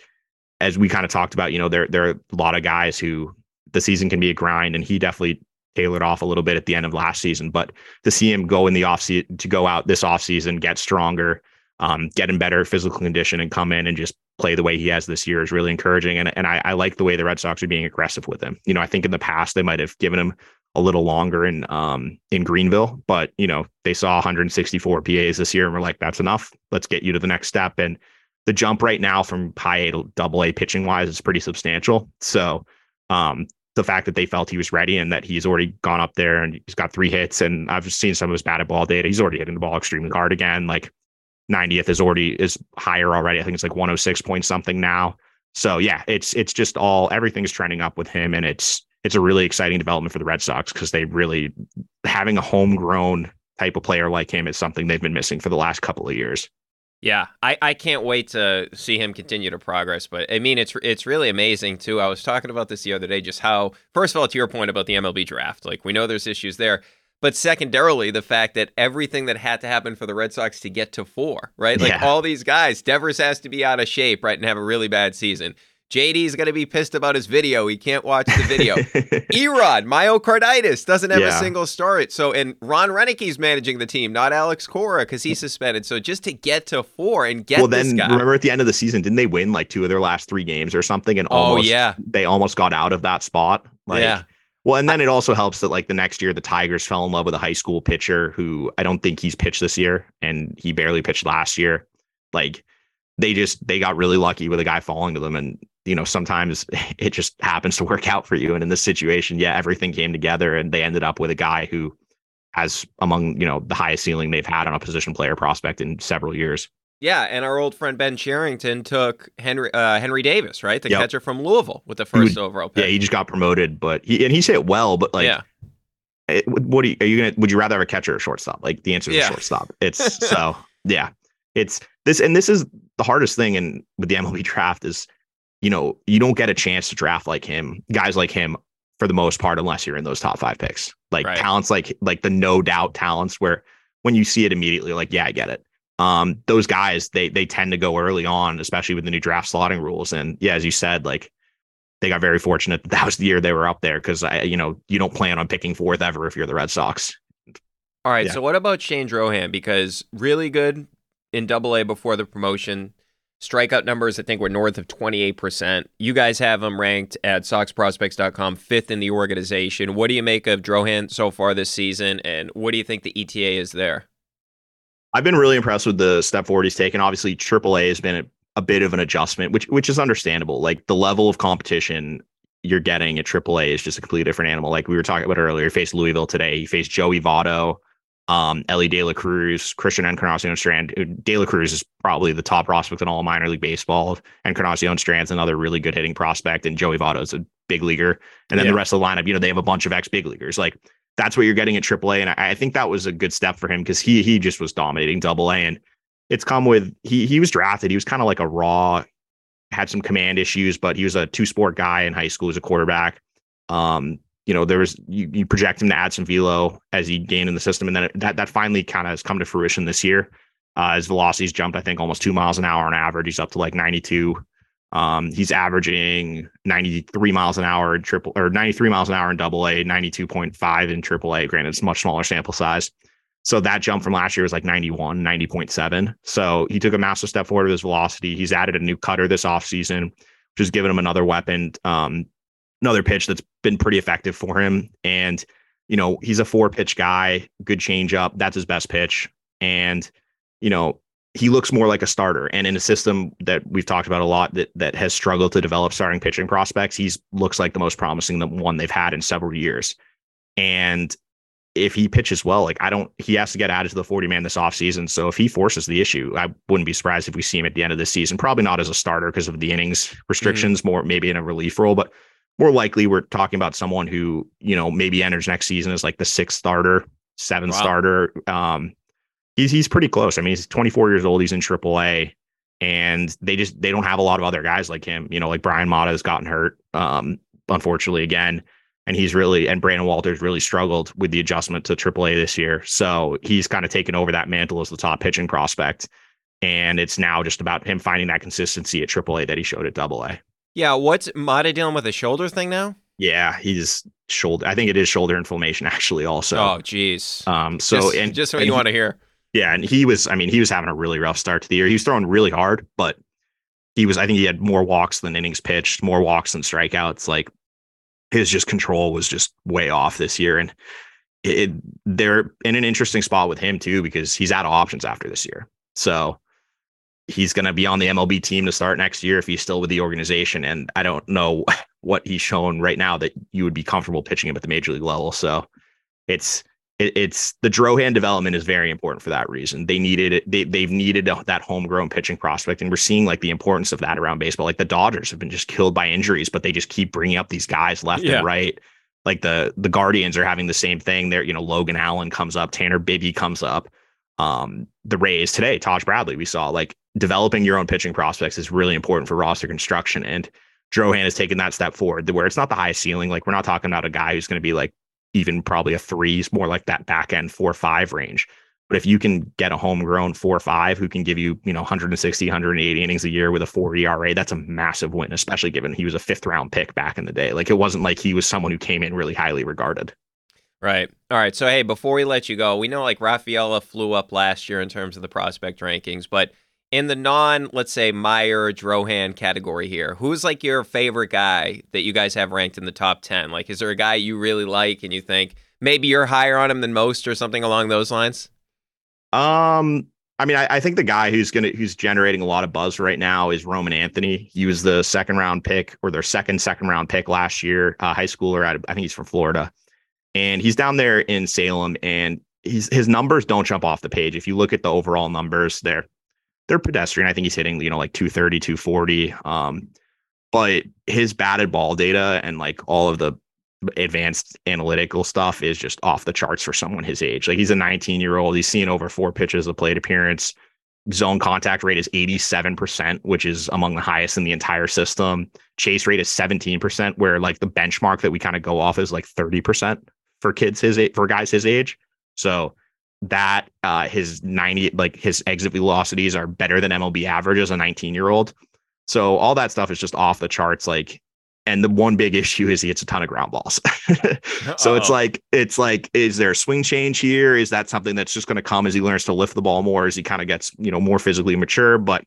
as we kind of talked about, you know, there there are a lot of guys who the season can be a grind, and he definitely tailored off a little bit at the end of last season. But to see him go in the off season to go out this off season, get stronger, um, get in better physical condition, and come in and just play the way he has this year is really encouraging. And and I, I like the way the Red Sox are being aggressive with him. You know, I think in the past they might have given him a little longer in um in Greenville, but you know they saw 164 PAs this year and we're like, that's enough. Let's get you to the next step. And the jump right now from high A to double A pitching wise is pretty substantial. So um the fact that they felt he was ready and that he's already gone up there and he's got three hits and I've seen some of his batted ball data. He's already hitting the ball extremely hard again. Like 90th is already is higher already. I think it's like 106 point something now. So yeah, it's it's just all everything's trending up with him and it's it's a really exciting development for the Red Sox because they really having a homegrown type of player like him is something they've been missing for the last couple of years. Yeah, I, I can't wait to see him continue to progress. But I mean, it's it's really amazing too. I was talking about this the other day, just how first of all, to your point about the MLB draft, like we know there's issues there, but secondarily, the fact that everything that had to happen for the Red Sox to get to four, right? Like Yeah. all these guys, Devers has to be out of shape, right, and have a really bad season. JD's going to be pissed about his video. He can't watch the video. Erod, myocarditis, doesn't have a single start. So, and Ron Roenicke's managing the team, not Alex Cora, because he's suspended. So, just to get to four and get well, then guy. remember at the end of the season, didn't they win like two of their last three games or something? And Oh, almost, yeah. they almost got out of that spot. Like, Yeah. Well, and then it also helps that like the next year the Tigers fell in love with a high school pitcher who I don't think he's pitched this year, and he barely pitched last year. Like they just they got really lucky with a guy falling to them, and you know sometimes it just happens to work out for you. And in this situation, yeah, everything came together, and they ended up with a guy who has among you know the highest ceiling they've had on a position player prospect in several years. Yeah. And our old friend Ben Cherington took Henry uh, Henry Davis, right? The Yep. catcher from Louisville with the He would- first overall pick. Yeah, he just got promoted, but he and he hit well, but like yeah. it, what do you, are you gonna would you rather have a catcher or shortstop like the answer is Yeah. shortstop it's so yeah it's this and this is the hardest thing in with the mlb draft is you know you don't get a chance to draft like him guys like him for the most part unless you're in those top five picks like Right. talents like like the no doubt talents where when you see it immediately like yeah i get it um those guys they they tend to go early on especially with the new draft slotting rules and yeah as you said like they got very fortunate that that was the year they were up there because I, you know, you don't plan on picking fourth ever if you're the Red Sox. All right. Yeah. So, what about Shane Drohan? Because really good in double A before the promotion. Strikeout numbers, I think, were north of 28%. You guys have him ranked at SoxProspects.com, fifth in the organization. What do you make of Drohan so far this season? And what do you think the ETA is there? I've been really impressed with the step forward he's taken. Obviously, AAA has been a, a bit of an adjustment, which which is understandable. Like the level of competition you're getting at AAA is just a completely different animal. Like we were talking about earlier, he faced Louisville today. He faced Joey Votto, um, Elly De La Cruz, Christian Encarnacion Strand. De La Cruz is probably the top prospect in all minor league baseball. Encarnacion Strand's another really good hitting prospect, and Joey Votto is a big leaguer. And then Yeah. the rest of the lineup, you know, they have a bunch of ex big leaguers. Like that's what you're getting at AAA, and I, I think that was a good step for him because he he just was dominating Double A, and it's come with he he was drafted. He was kind of like a raw, had some command issues, but he was a two sport guy in high school as a quarterback. Um, you know, there was you, you project him to add some velo as he gained in the system, and then that that finally kind of has come to fruition this year. Uh, his velocities jumped, I think, almost two miles an hour on average. He's up to like 92 Um, he's averaging 93 miles an hour in triple or 93 miles an hour in double A, 92.5 in triple A. Granted, it's much smaller sample size. So that jump from last year was like 91, 90.7. So he took a massive step forward with his velocity. He's added a new cutter this offseason, which has given him another weapon, um, another pitch that's been pretty effective for him. And, you know, he's a four pitch guy, good changeup. That's his best pitch. And, you know, he looks more like a starter. And in a system that we've talked about a lot that that has struggled to develop starting pitching prospects, he's looks like the most promising the one they've had in several years. And if he pitches well, like I don't, he has to get added to the 40 man this offseason. So if he forces the issue, I wouldn't be surprised if we see him at the end of the season. Probably not as a starter because of the innings restrictions, mm-hmm. more maybe in a relief role, but more likely we're talking about someone who, you know, maybe enters next season as like the sixth starter, seventh wow. starter. Um, he's he's pretty close. I mean, he's 24 years old. He's in AAA, and they just they don't have a lot of other guys like him. You know, like Bryan Mata has gotten hurt, um, unfortunately again and he's really and Brandon Walters really struggled with the adjustment to AAA this year. So he's kind of taken over that mantle as the top pitching prospect, and it's now just about him finding that consistency at AAA that he showed at AA. Yeah, what's Mata dealing with a shoulder thing now? Yeah, he's shoulder. I think it is shoulder inflammation actually. Also, oh, geez. Um, so just, and just what and you want to hear. Yeah, and he was. I mean, he was having a really rough start to the year. He was throwing really hard, but he was. I think he had more walks than innings pitched, more walks than strikeouts. Like his just control was just way off this year. And it, they're in an interesting spot with him too, because he's out of options after this year. So he's going to be on the MLB team to start next year if he's still with the organization. And I don't know what he's shown right now that you would be comfortable pitching him at the major league level. So it's it, it's the Drohan development is very important for that reason. They needed it. They they've needed that homegrown pitching prospect, and we're seeing like the importance of that around baseball. Like the Dodgers have been just killed by injuries, but they just keep bringing up these guys left yeah. and right. Like the the Guardians are having the same thing. There, you know, Logan Allen comes up, Tanner Bibee comes up. Um, the Rays today, Taj Bradley, we saw like developing your own pitching prospects is really important for roster construction. And Drohan has taken that step forward where it's not the highest ceiling. Like we're not talking about a guy who's going to be like even probably a threes, more like that back end four five range. But if you can get a homegrown four five who can give you, you know, 160, 180 innings a year with a four ERA, that's a massive win, especially given he was a fifth round pick back in the day. Like it wasn't like he was someone who came in really highly regarded. Right. All right. So hey, before we let you go, we know like Rafaela flew up last year in terms of the prospect rankings, but in the non, let's say Mayer Drohan category here, who's like your favorite guy that you guys have ranked in the top 10? Like, is there a guy you really like and you think maybe you're higher on him than most or something along those lines? Um, I mean, I, I, think the guy who's gonna who's generating a lot of buzz right now is Roman Anthony. He was the second round pick or their second second round pick last year, uh, high schooler. I think he's from Florida, and he's down there in Salem. And he's his numbers don't jump off the page. If you look at the overall numbers, they're they're pedestrian. I think he's hitting, you know, like 230, 240. Um, but his batted ball data and like all of the advanced analytical stuff is just off the charts for someone his age. Like he's a 19 year old. He's seen over four pitches of plate appearance. Zone contact rate is 87%, which is among the highest in the entire system. Chase rate is 17%, where like the benchmark that we kind of go off is like 30% for kids his age, for guys his age. So that uh, his 90 like his exit velocities are better than MLB average as a 19 year old. So all that stuff is just off the charts. Like, and the one big issue is he hits a ton of ground balls. so it's like it's like is there a swing change here? Is that something that's just going to come as he learns to lift the ball more as he kind of gets you know more physically mature? But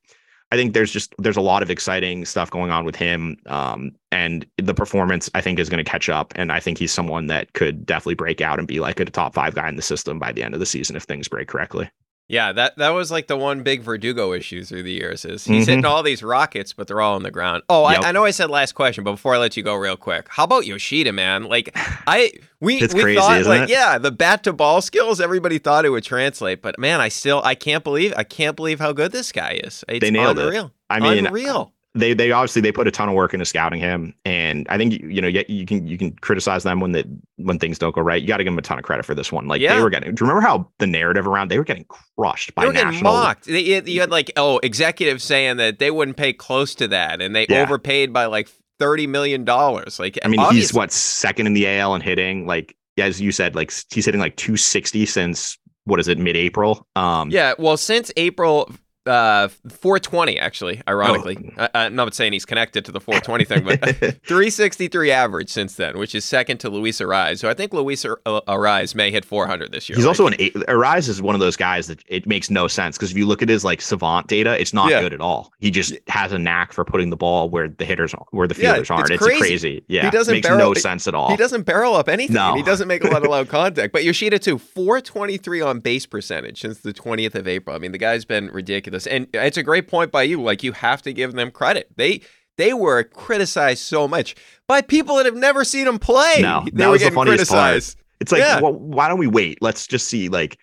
I think there's just there's a lot of exciting stuff going on with him, um, and the performance I think is going to catch up. And I think he's someone that could definitely break out and be like a top five guy in the system by the end of the season if things break correctly. Yeah, that that was like the one big Verdugo issue through the years is he's mm-hmm. hitting all these rockets, but they're all on the ground. Oh, yep. I, I, know I said last question, but before I let you go, real quick, how about Yoshida, man? Like I we it's we crazy, thought like it? yeah, the bat to ball skills, everybody thought it would translate, but man, I still I can't believe I can't believe how good this guy is. It's they nailed unreal. it. I mean, unreal they they obviously they put a ton of work into scouting him, and I think you know you can you can criticize them when they when things don't go right. You got to give them a ton of credit for this one. Like yeah. they were getting. Do you remember how the narrative around they were getting crushed by they were national? Getting mocked. They, you had like oh executives saying that they wouldn't pay close to that, and they yeah. overpaid by like thirty million dollars. Like I mean, obviously. he's what second in the AL and hitting. Like as you said, like he's hitting like two sixty since what is it mid April? Um, yeah. Well, since April uh, 420 actually. Ironically, Oh. I, I'm not saying he's connected to the 420 thing, but 363 average since then, which is second to Luis Arraez. So I think Luis uh, Arraez may hit 400 this year. He's right? also an eight. Arraez is one of those guys that it makes no sense because if you look at his like savant data, it's not Yeah. good at all. He just has a knack for putting the ball where the hitters where the Yeah, fielders aren't. it's It's, crazy. crazy. Yeah, He doesn't makes barrel- no sense at all. He doesn't barrel up anything. No. He doesn't make a lot of loud contact. But Yoshida too, 423 on base percentage since the 20th of April. I mean, the guy's been ridiculous. This and it's a great point by you. Like you have to give them credit. They they were criticized so much by people that have never seen him play. No, they that were was the funniest part. It's like, Yeah. well, why don't we wait? Let's just see. Like,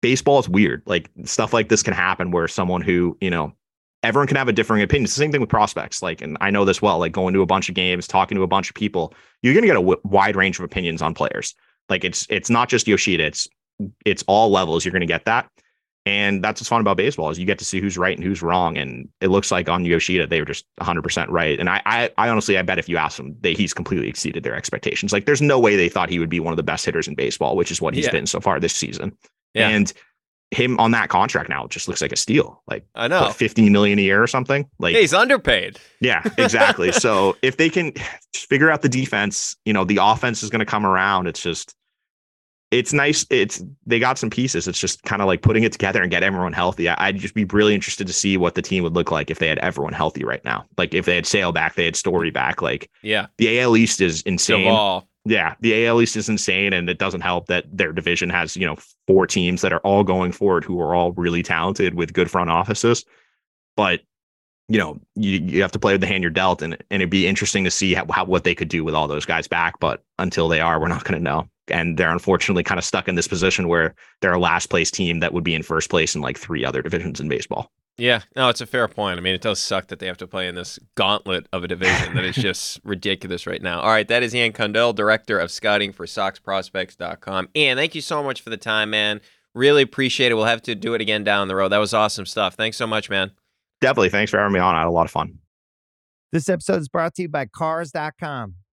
baseball is weird. Like, stuff like this can happen where someone who, you know, everyone can have a differing opinion. It's the same thing with prospects. Like, and I know this well, like going to a bunch of games, talking to a bunch of people, you're going to get a w- wide range of opinions on players. Like, it's, it's not just Yoshida, it's, it's all levels. You're going to get that. And that's what's fun about baseball is you get to see who's right and who's wrong. And it looks like on Yoshida, they were just 100% right. And I, I, I honestly, I bet if you ask him, that he's completely exceeded their expectations. Like there's no way they thought he would be one of the best hitters in baseball, which is what he's Yeah. been so far this season. Yeah. And him on that contract now just looks like a steal. Like I know. what, 15 million a year or something. Like Hey, he's underpaid. yeah, exactly. so if they can figure out the defense, you know, the offense is going to come around. It's just, it's nice. It's they got some pieces. It's just kind of like putting it together and get everyone healthy. I, I'd just be really interested to see what the team would look like if they had everyone healthy right now. Like if they had Sale back, they had Story back. Like Yeah. the AL East is insane. Duvall. Yeah, the AL East is insane, and it doesn't help that their division has you know four teams that are all going forward who are all really talented with good front offices. But you know you you have to play with the hand you're dealt, and and it'd be interesting to see how, how what they could do with all those guys back. But until they are, we're not going to know. And they're unfortunately kind of stuck in this position where they're a last place team that would be in first place in like three other divisions in baseball. Yeah, no, it's a fair point. I mean, it does suck that they have to play in this gauntlet of a division that is just ridiculous right now. All right, that is Ian Cundall, director of scouting for SoxProspects.com. Ian, thank you so much for the time, man. Really appreciate it. We'll have to do it again down the road. That was awesome stuff. Thanks so much, man. Definitely, thanks for having me on. I had a lot of fun. This episode is brought to you by Cars.com.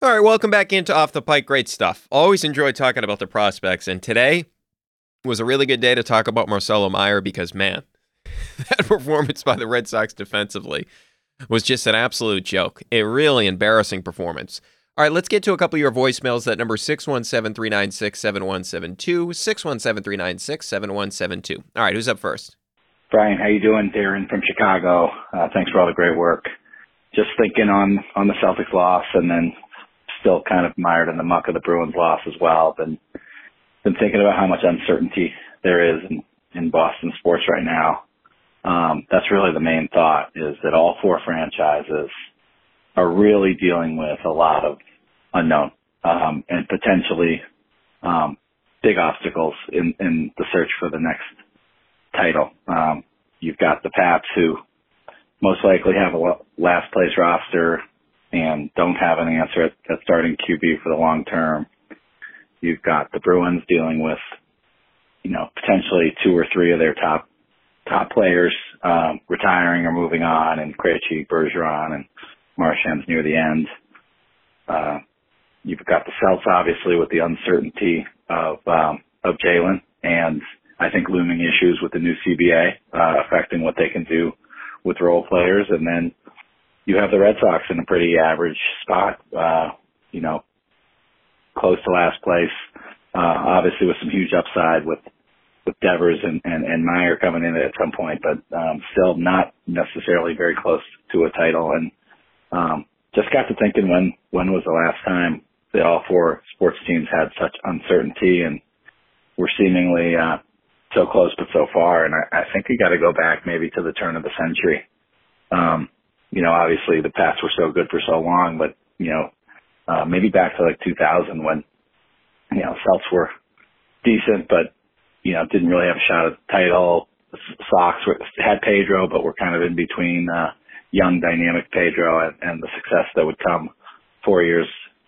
All right, welcome back into Off the Pike. Great stuff. Always enjoy talking about the prospects. And today was a really good day to talk about Marcelo Mayer because, man, that performance by the Red Sox defensively was just an absolute joke. A really embarrassing performance. All right, let's get to a couple of your voicemails. That number 617 396 7172. 617 396 7172. All right, who's up first? Brian, how you doing? Darren from Chicago. Uh, thanks for all the great work. Just thinking on on the Celtics loss, and then still kind of mired in the muck of the Bruins loss as well. Been been thinking about how much uncertainty there is in, in Boston sports right now. Um, that's really the main thought: is that all four franchises are really dealing with a lot of unknown um, and potentially um, big obstacles in, in the search for the next title. Um, you've got the Pats who most likely have a last place roster and don't have an answer at, at starting QB for the long term. You've got the Bruins dealing with, you know, potentially two or three of their top top players um, retiring or moving on, and Krejci, Bergeron, and Marchand's near the end. Uh, you've got the Celts obviously with the uncertainty of um, of Jaylen and I think looming issues with the new CBA uh, affecting what they can do with role players, and then you have the Red Sox in a pretty average spot. Uh, you know, close to last place, uh, obviously with some huge upside with with Devers and, and, and Mayer coming in at some point, but um, still not necessarily very close to a title. And um, just got to thinking when when was the last time that all four sports teams had such uncertainty and were seemingly uh, so close but so far. And I, I think we got to go back maybe to the turn of the century. Um, you know, obviously the Pats were so good for so long, but you know, uh, maybe back to like 2000 when you know Celts were decent, but you know didn't really have a shot at the title. Sox had Pedro, but were kind of in between uh, young, dynamic Pedro and, and the success that would come four years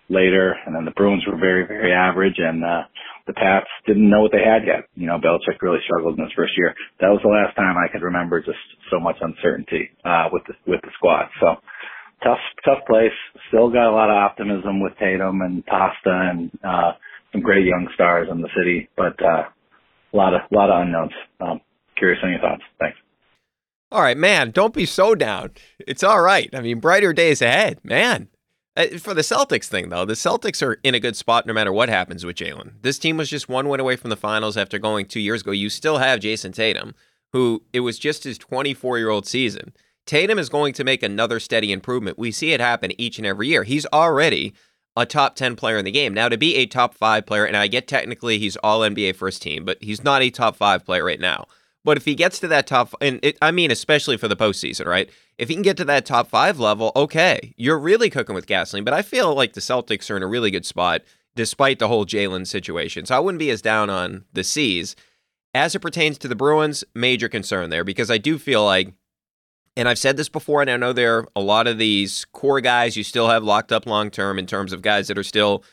later. And then the Bruins were very, very average, and uh, the Pats didn't know what they had yet. You know, Belichick really struggled in his first year. That was the last time I could remember just so much uncertainty uh, with the with the squad. So tough, tough place. Still got a lot of optimism with Tatum and Pasta and uh, some great young stars in the city, but uh, a lot of a lot of unknowns. Um, curious on your thoughts. Thanks. All right, man, don't be so down. It's all right. I mean, brighter days ahead, man. Uh, for the Celtics thing, though, the Celtics are in a good spot no matter what happens with Jaylen. This team was just one win away from the finals after going two years ago. You still have Jayson Tatum, who it was just his 24 year old season. Tatum is going to make another steady improvement. We see it happen each and every year. He's already a top 10 player in the game. Now, to be a top five player, and I get technically he's all NBA first team, but he's not a top five player right now. But if he gets to that top, and it, I mean, especially for the postseason, right? If he can get to that top five level, okay, you're really cooking with gasoline. But I feel like the Celtics are in a really good spot despite the whole Jaylen situation. So I wouldn't be as down on the C's. As it pertains to the Bruins, major concern there because I do feel like, and I've said this before, and I know there are a lot of these core guys you still have locked up long term in terms of guys that are still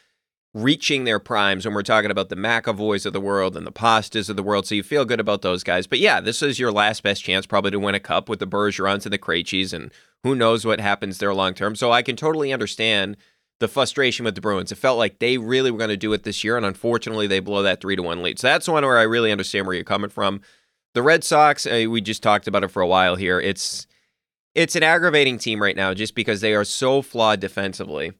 reaching their primes when we're talking about the McAvoys of the world and the Pastas of the world. So you feel good about those guys. But yeah, this is your last best chance probably to win a cup with the Bergerons and the Krejcis, and who knows what happens there long term. So I can totally understand the frustration with the Bruins. It felt like they really were going to do it this year, and unfortunately, they blow that three to one lead. So that's one where I really understand where you're coming from. The Red Sox, uh, we just talked about it for a while here. It's it's an aggravating team right now just because they are so flawed defensively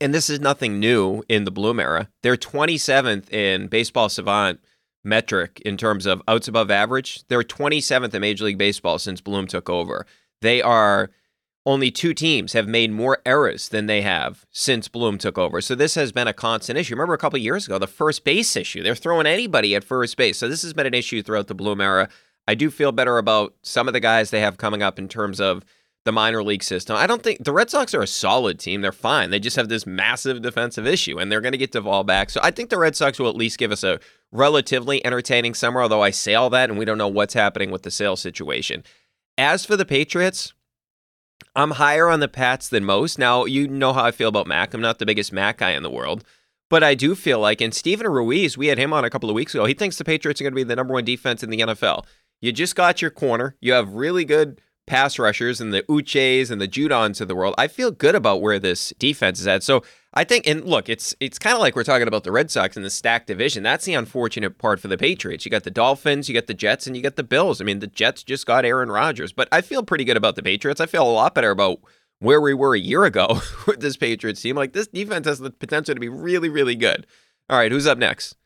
and this is nothing new in the Bloom era. They're 27th in Baseball Savant metric in terms of outs above average. They're 27th in Major League Baseball since Bloom took over. They are only two teams have made more errors than they have since Bloom took over. So this has been a constant issue. Remember a couple years ago, the first base issue. They're throwing anybody at first base. So this has been an issue throughout the Bloom era. I do feel better about some of the guys they have coming up in terms of the minor league system. I don't think the Red Sox are a solid team. They're fine. They just have this massive defensive issue, and they're going to get Duvall back. So I think the Red Sox will at least give us a relatively entertaining summer, although I say all that, and we don't know what's happening with the sales situation. As for the Patriots, I'm higher on the Pats than most. Now, you know how I feel about Mac. I'm not the biggest Mac guy in the world. But I do feel like, and Steven Ruiz, we had him on a couple of weeks ago. He thinks the Patriots are going to be the number one defense in the NFL. You just got your corner. You have really good pass rushers and the Uches and the Judons of the world. I feel good about where this defense is at. So I think, and look, it's it's kind of like we're talking about the Red Sox in the stacked division. That's the unfortunate part for the Patriots. You got the Dolphins, you got the Jets, and you got the Bills. I mean, the Jets just got Aaron Rodgers, but I feel pretty good about the Patriots. I feel a lot better about where we were a year ago with this Patriots team. Like this defense has the potential to be really, really good. All right, who's up next?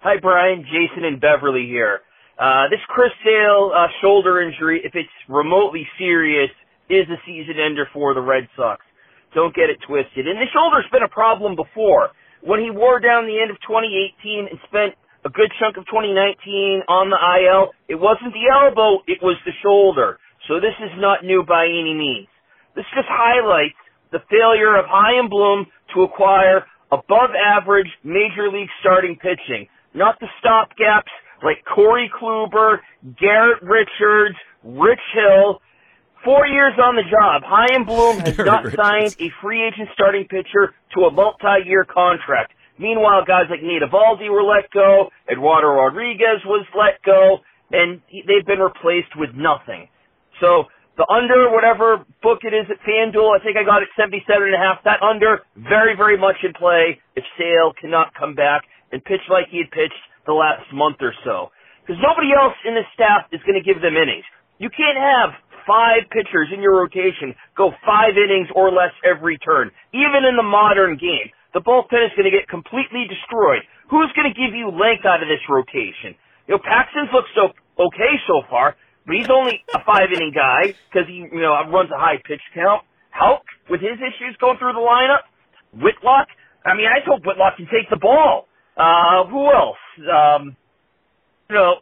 Hi, Brian, Jason, and Beverly here. Uh, this Chris Sale uh, shoulder injury, if it's remotely serious, is a season ender for the Red Sox. Don't get it twisted. And the shoulder's been a problem before. When he wore down the end of 2018 and spent a good chunk of 2019 on the IL, it wasn't the elbow, it was the shoulder. So this is not new by any means. This just highlights the failure of High and Bloom to acquire above average major league starting pitching. Not the stopgaps, like Corey Kluber, Garrett Richards, Rich Hill. Four years on the job, Chaim Bloom has not signed a free agent starting pitcher to a multi-year contract. Meanwhile, guys like Nate Eovaldi were let go, Eduardo Rodriguez was let go, and they've been replaced with nothing. So the under, whatever book it is at FanDuel, I think I got it 77 and a half. That under, very, very much in play if Sale cannot come back and pitch like he had pitched the last month or so. Because nobody else in the staff is going to give them innings. You can't have five pitchers in your rotation go five innings or less every turn. Even in the modern game, the bullpen is going to get completely destroyed. Who's going to give you length out of this rotation? You know, Paxton's looks so okay so far, but he's only a five inning guy because he, you know, runs a high pitch count. Houck, with his issues going through the lineup. Whitlock. I mean, I hope Whitlock can take the ball. Uh, who else? Um, you know,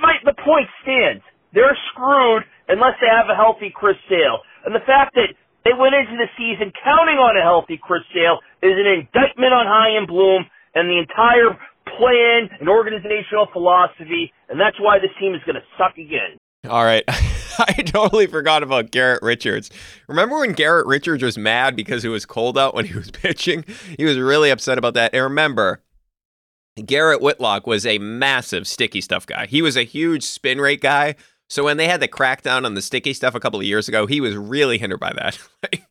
my, the point stands. They're screwed unless they have a healthy Chris Sale. And the fact that they went into the season counting on a healthy Chris Sale is an indictment on Chaim Bloom and the entire plan and organizational philosophy, and that's why this team is going to suck again. All right. I totally forgot about Garrett Richards. Remember when Garrett Richards was mad because it was cold out when he was pitching? He was really upset about that. And remember, Garrett Whitlock was a massive sticky stuff guy. He was a huge spin rate guy. So when they had the crackdown on the sticky stuff a couple of years ago, he was really hindered by that.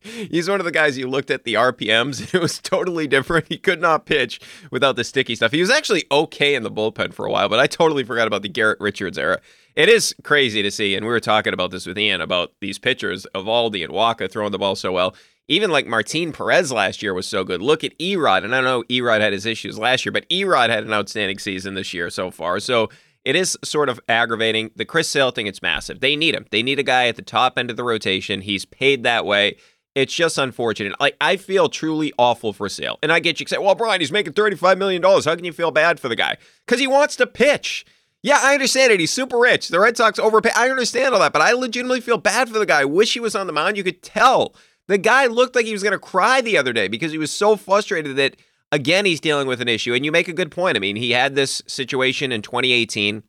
He's one of the guys you looked at the RPMs, and it was totally different. He could not pitch without the sticky stuff. He was actually okay in the bullpen for a while, but I totally forgot about the Garrett Richards era. It is crazy to see, and we were talking about this with Ian about these pitchers, Eovaldi and Wacha throwing the ball so well. Even like Martin Perez last year was so good. Look at Erod, and I know Erod had his issues last year, but Erod had an outstanding season this year so far. So it is sort of aggravating. The Chris Sale thing, it's massive. They need him. They need a guy at the top end of the rotation. He's paid that way. It's just unfortunate. Like I feel truly awful for Sale. And I get you say, well, Brian, he's making $35 million. How can you feel bad for the guy? Because he wants to pitch. Yeah, I understand it. He's super rich. The Red Sox overpay. I understand all that, but I legitimately feel bad for the guy. I wish he was on the mound. You could tell. The guy looked like he was going to cry the other day because he was so frustrated that again, he's dealing with an issue. And you make a good point. I mean, he had this situation in 2018.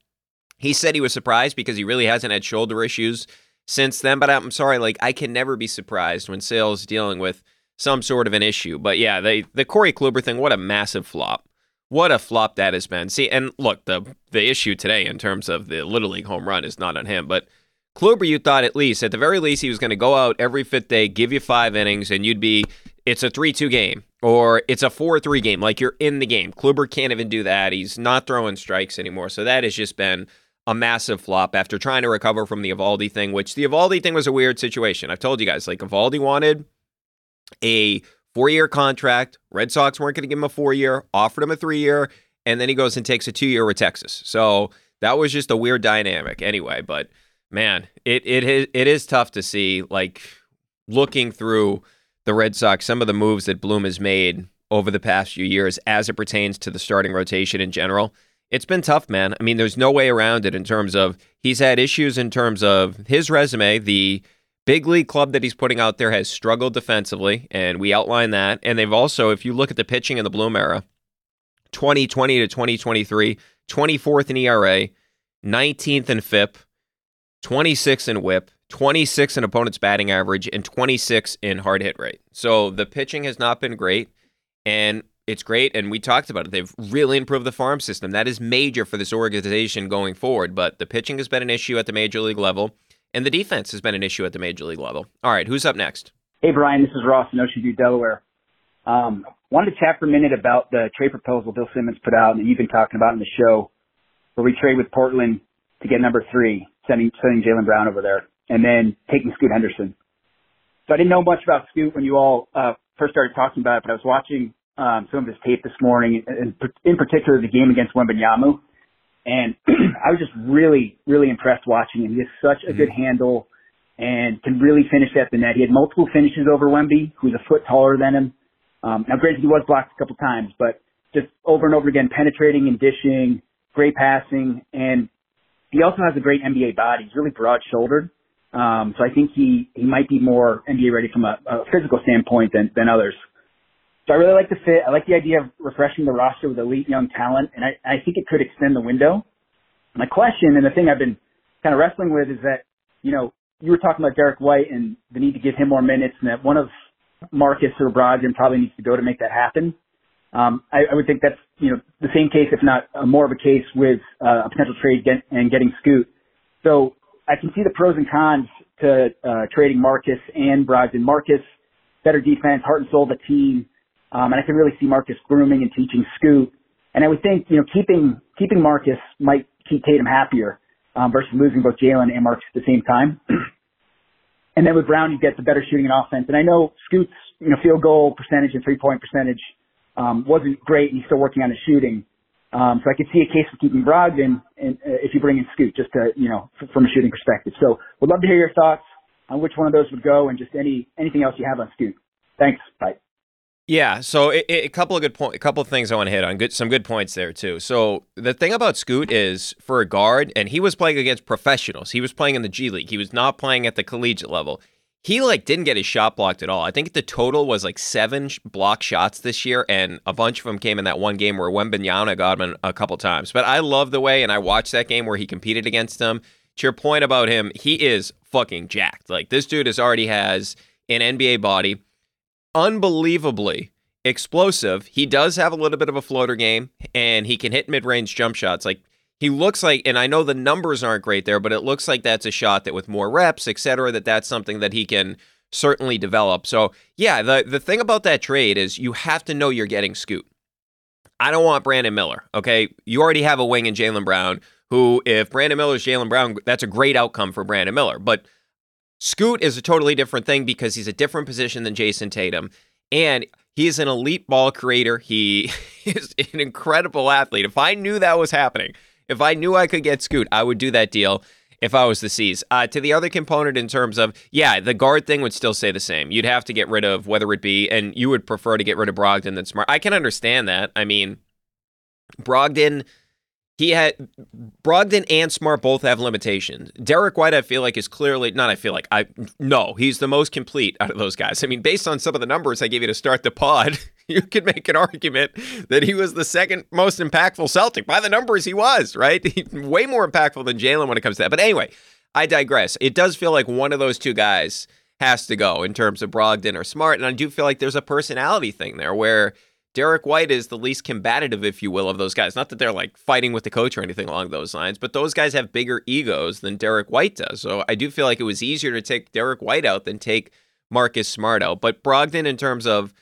He said he was surprised because he really hasn't had shoulder issues since then. But I'm sorry, like I can never be surprised when Sale's dealing with some sort of an issue. But yeah, they, the Corey Kluber thing, what a massive flop. What a flop that has been. See, and look, the the issue today in terms of the Little League home run is not on him, but Kluber, you thought at least, at the very least, he was going to go out every fifth day, give you five innings, and you'd be, it's a 3 2 game or it's a 4 3 game. Like you're in the game. Kluber can't even do that. He's not throwing strikes anymore. So that has just been a massive flop after trying to recover from the Eovaldi thing, which the Eovaldi thing was a weird situation. I've told you guys, like Eovaldi wanted a four year contract. Red Sox weren't going to give him a four year, offered him a three year, and then he goes and takes a two year with Texas. So that was just a weird dynamic anyway. But man, it it is, it is tough to see like looking through the Red Sox some of the moves that Bloom has made over the past few years as it pertains to the starting rotation in general. It's been tough, man. I mean, there's no way around it in terms of he's had issues in terms of his resume. The big league club that he's putting out there has struggled defensively, and we outline that. And they've also, if you look at the pitching in the Bloom era, 2020 to 2023, 24th in ERA, 19th in FIP, 26 in whip, 26 in opponent's batting average, and 26 in hard hit rate. So the pitching has not been great, and it's great. And we talked about it. They've really improved the farm system. That is major for this organization going forward. But the pitching has been an issue at the major league level, and the defense has been an issue at the major league level. All right, who's up next? Hey, Brian, this is Ross in Ocean View, Delaware. Um, wanted to chat for a minute about the trade proposal Bill Simmons put out and you've been talking about in the show, where we trade with Portland to get number three sending sending Jaylen Brown over there, and then taking Scoot Henderson. So I didn't know much about Scoot when you all uh, first started talking about it, but I was watching um, some of his tape this morning, and in particular the game against Wembanyama, and I was just really, really impressed watching him. He has such a mm-hmm. good handle and can really finish at the net. He had multiple finishes over Wemby, who's a foot taller than him. Um, now, granted, he was blocked a couple times, but just over and over again, penetrating and dishing, great passing, and he also has a great NBA body. He's really broad shouldered. Um, so I think he, he might be more NBA ready from a, a physical standpoint than, than others. So I really like the fit. I like the idea of refreshing the roster with elite young talent, and I, I think it could extend the window. My question and the thing I've been kind of wrestling with is that, you know, you were talking about Derrick White and the need to give him more minutes, and that one of Marcus or Brogdon probably needs to go to make that happen. Um, I, I would think that's you know the same case, if not uh, more of a case, with uh, a potential trade get, and getting Scoot. So I can see the pros and cons to uh, trading Marcus and Brogdon. Marcus, better defense, heart and soul of the team, um, and I can really see Marcus grooming and teaching Scoot. And I would think you know keeping keeping Marcus might keep Tatum happier um, versus losing both Jaylen and Marcus at the same time. and then with Brown, you get the better shooting and offense. And I know Scoot's you know field goal percentage and three point percentage um, wasn't great, and he's still working on his shooting. Um, so I could see a case for keeping Brogdon and, uh, if you bring in Scoot, just to, you know, f- from a shooting perspective. So would love to hear your thoughts. on which one of those would go, and just any anything else you have on Scoot. Thanks. Bye. Yeah, so a couple of good point, a couple of things I want to hit on. Good, some good points there too. So the thing about Scoot is for a guard, and he was playing against professionals. He was playing in the G League. He was not playing at the collegiate level. He like didn't get his shot blocked at all. I think the total was like seven block shots this year, and a bunch of them came in that one game where Wembanyama got him a couple times. But I love the way, and I watched that game where he competed against him. To your point about him, he is fucking jacked. Like this dude has already has an NBA body unbelievably explosive. He does have a little bit of a floater game and he can hit mid range jump shots. Like he looks like, and I know the numbers aren't great there, but it looks like that's a shot that with more reps, et cetera, that that's something that he can certainly develop. So yeah, the, the thing about that trade is you have to know you're getting Scoot. I don't want Brandon Miller. Okay. You already have a wing in Jaylen Brown, who, if Brandon Miller is Jaylen Brown, that's a great outcome for Brandon Miller. But Scoot is a totally different thing because he's a different position than Jayson Tatum. And he's an elite ball creator. He is an incredible athlete. If I knew that was happening, if I knew I could get Scoot, I would do that deal if I was the C's. Uh, to the other component in terms of, yeah, the guard thing would still stay the same. You'd have to get rid of whether it be, and you would prefer to get rid of Brogdon than Smart. I can understand that. I mean, Brogdon he had Brogdon and Smart both have limitations. Derrick White, I feel like, is clearly not. I feel like I no, he's the most complete out of those guys. I mean, based on some of the numbers I gave you to start the pod, you could make an argument that he was the second most impactful Celtic by the numbers he was. Right, way more impactful than Jaylen when it comes to that. But anyway, I digress. It does feel like one of those two guys has to go in terms of Brogdon or Smart, and I do feel like there's a personality thing there where Derrick White is the least combative, if you will, of those guys. Not that they're like fighting with the coach or anything along those lines, but those guys have bigger egos than Derrick White does. So I do feel like it was easier to take Derrick White out than take Marcus Smart out. But Brogdon, in terms of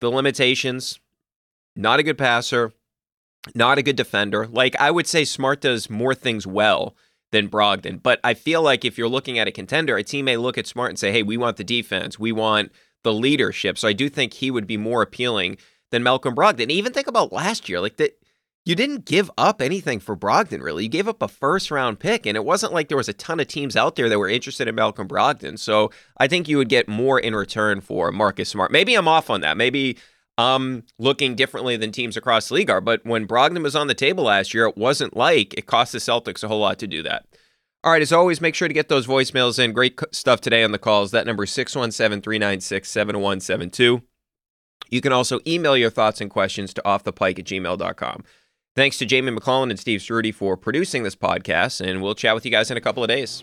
the limitations, not a good passer, not a good defender. Like I would say, Smart does more things well than Brogdon. But I feel like if you're looking at a contender, a team may look at Smart and say, hey, we want the defense, we want the leadership. So I do think he would be more appealing than Malcolm Brogdon. Even think about last year, like that you didn't give up anything for Brogdon, really. You gave up a first round pick, and it wasn't like there was a ton of teams out there that were interested in Malcolm Brogdon. So I think you would get more in return for Marcus Smart. Maybe I'm off on that. Maybe I'm looking differently than teams across the league are. But when Brogdon was on the table last year, it wasn't like it cost the Celtics a whole lot to do that. All right, as always, make sure to get those voicemails in. Great stuff today on the calls. That number is 617 396 7172. You can also email your thoughts and questions to offthepike at gmail.com. Thanks to Jamie McClellan and Steve Ceruti for producing this podcast, and we'll chat with you guys in a couple of days.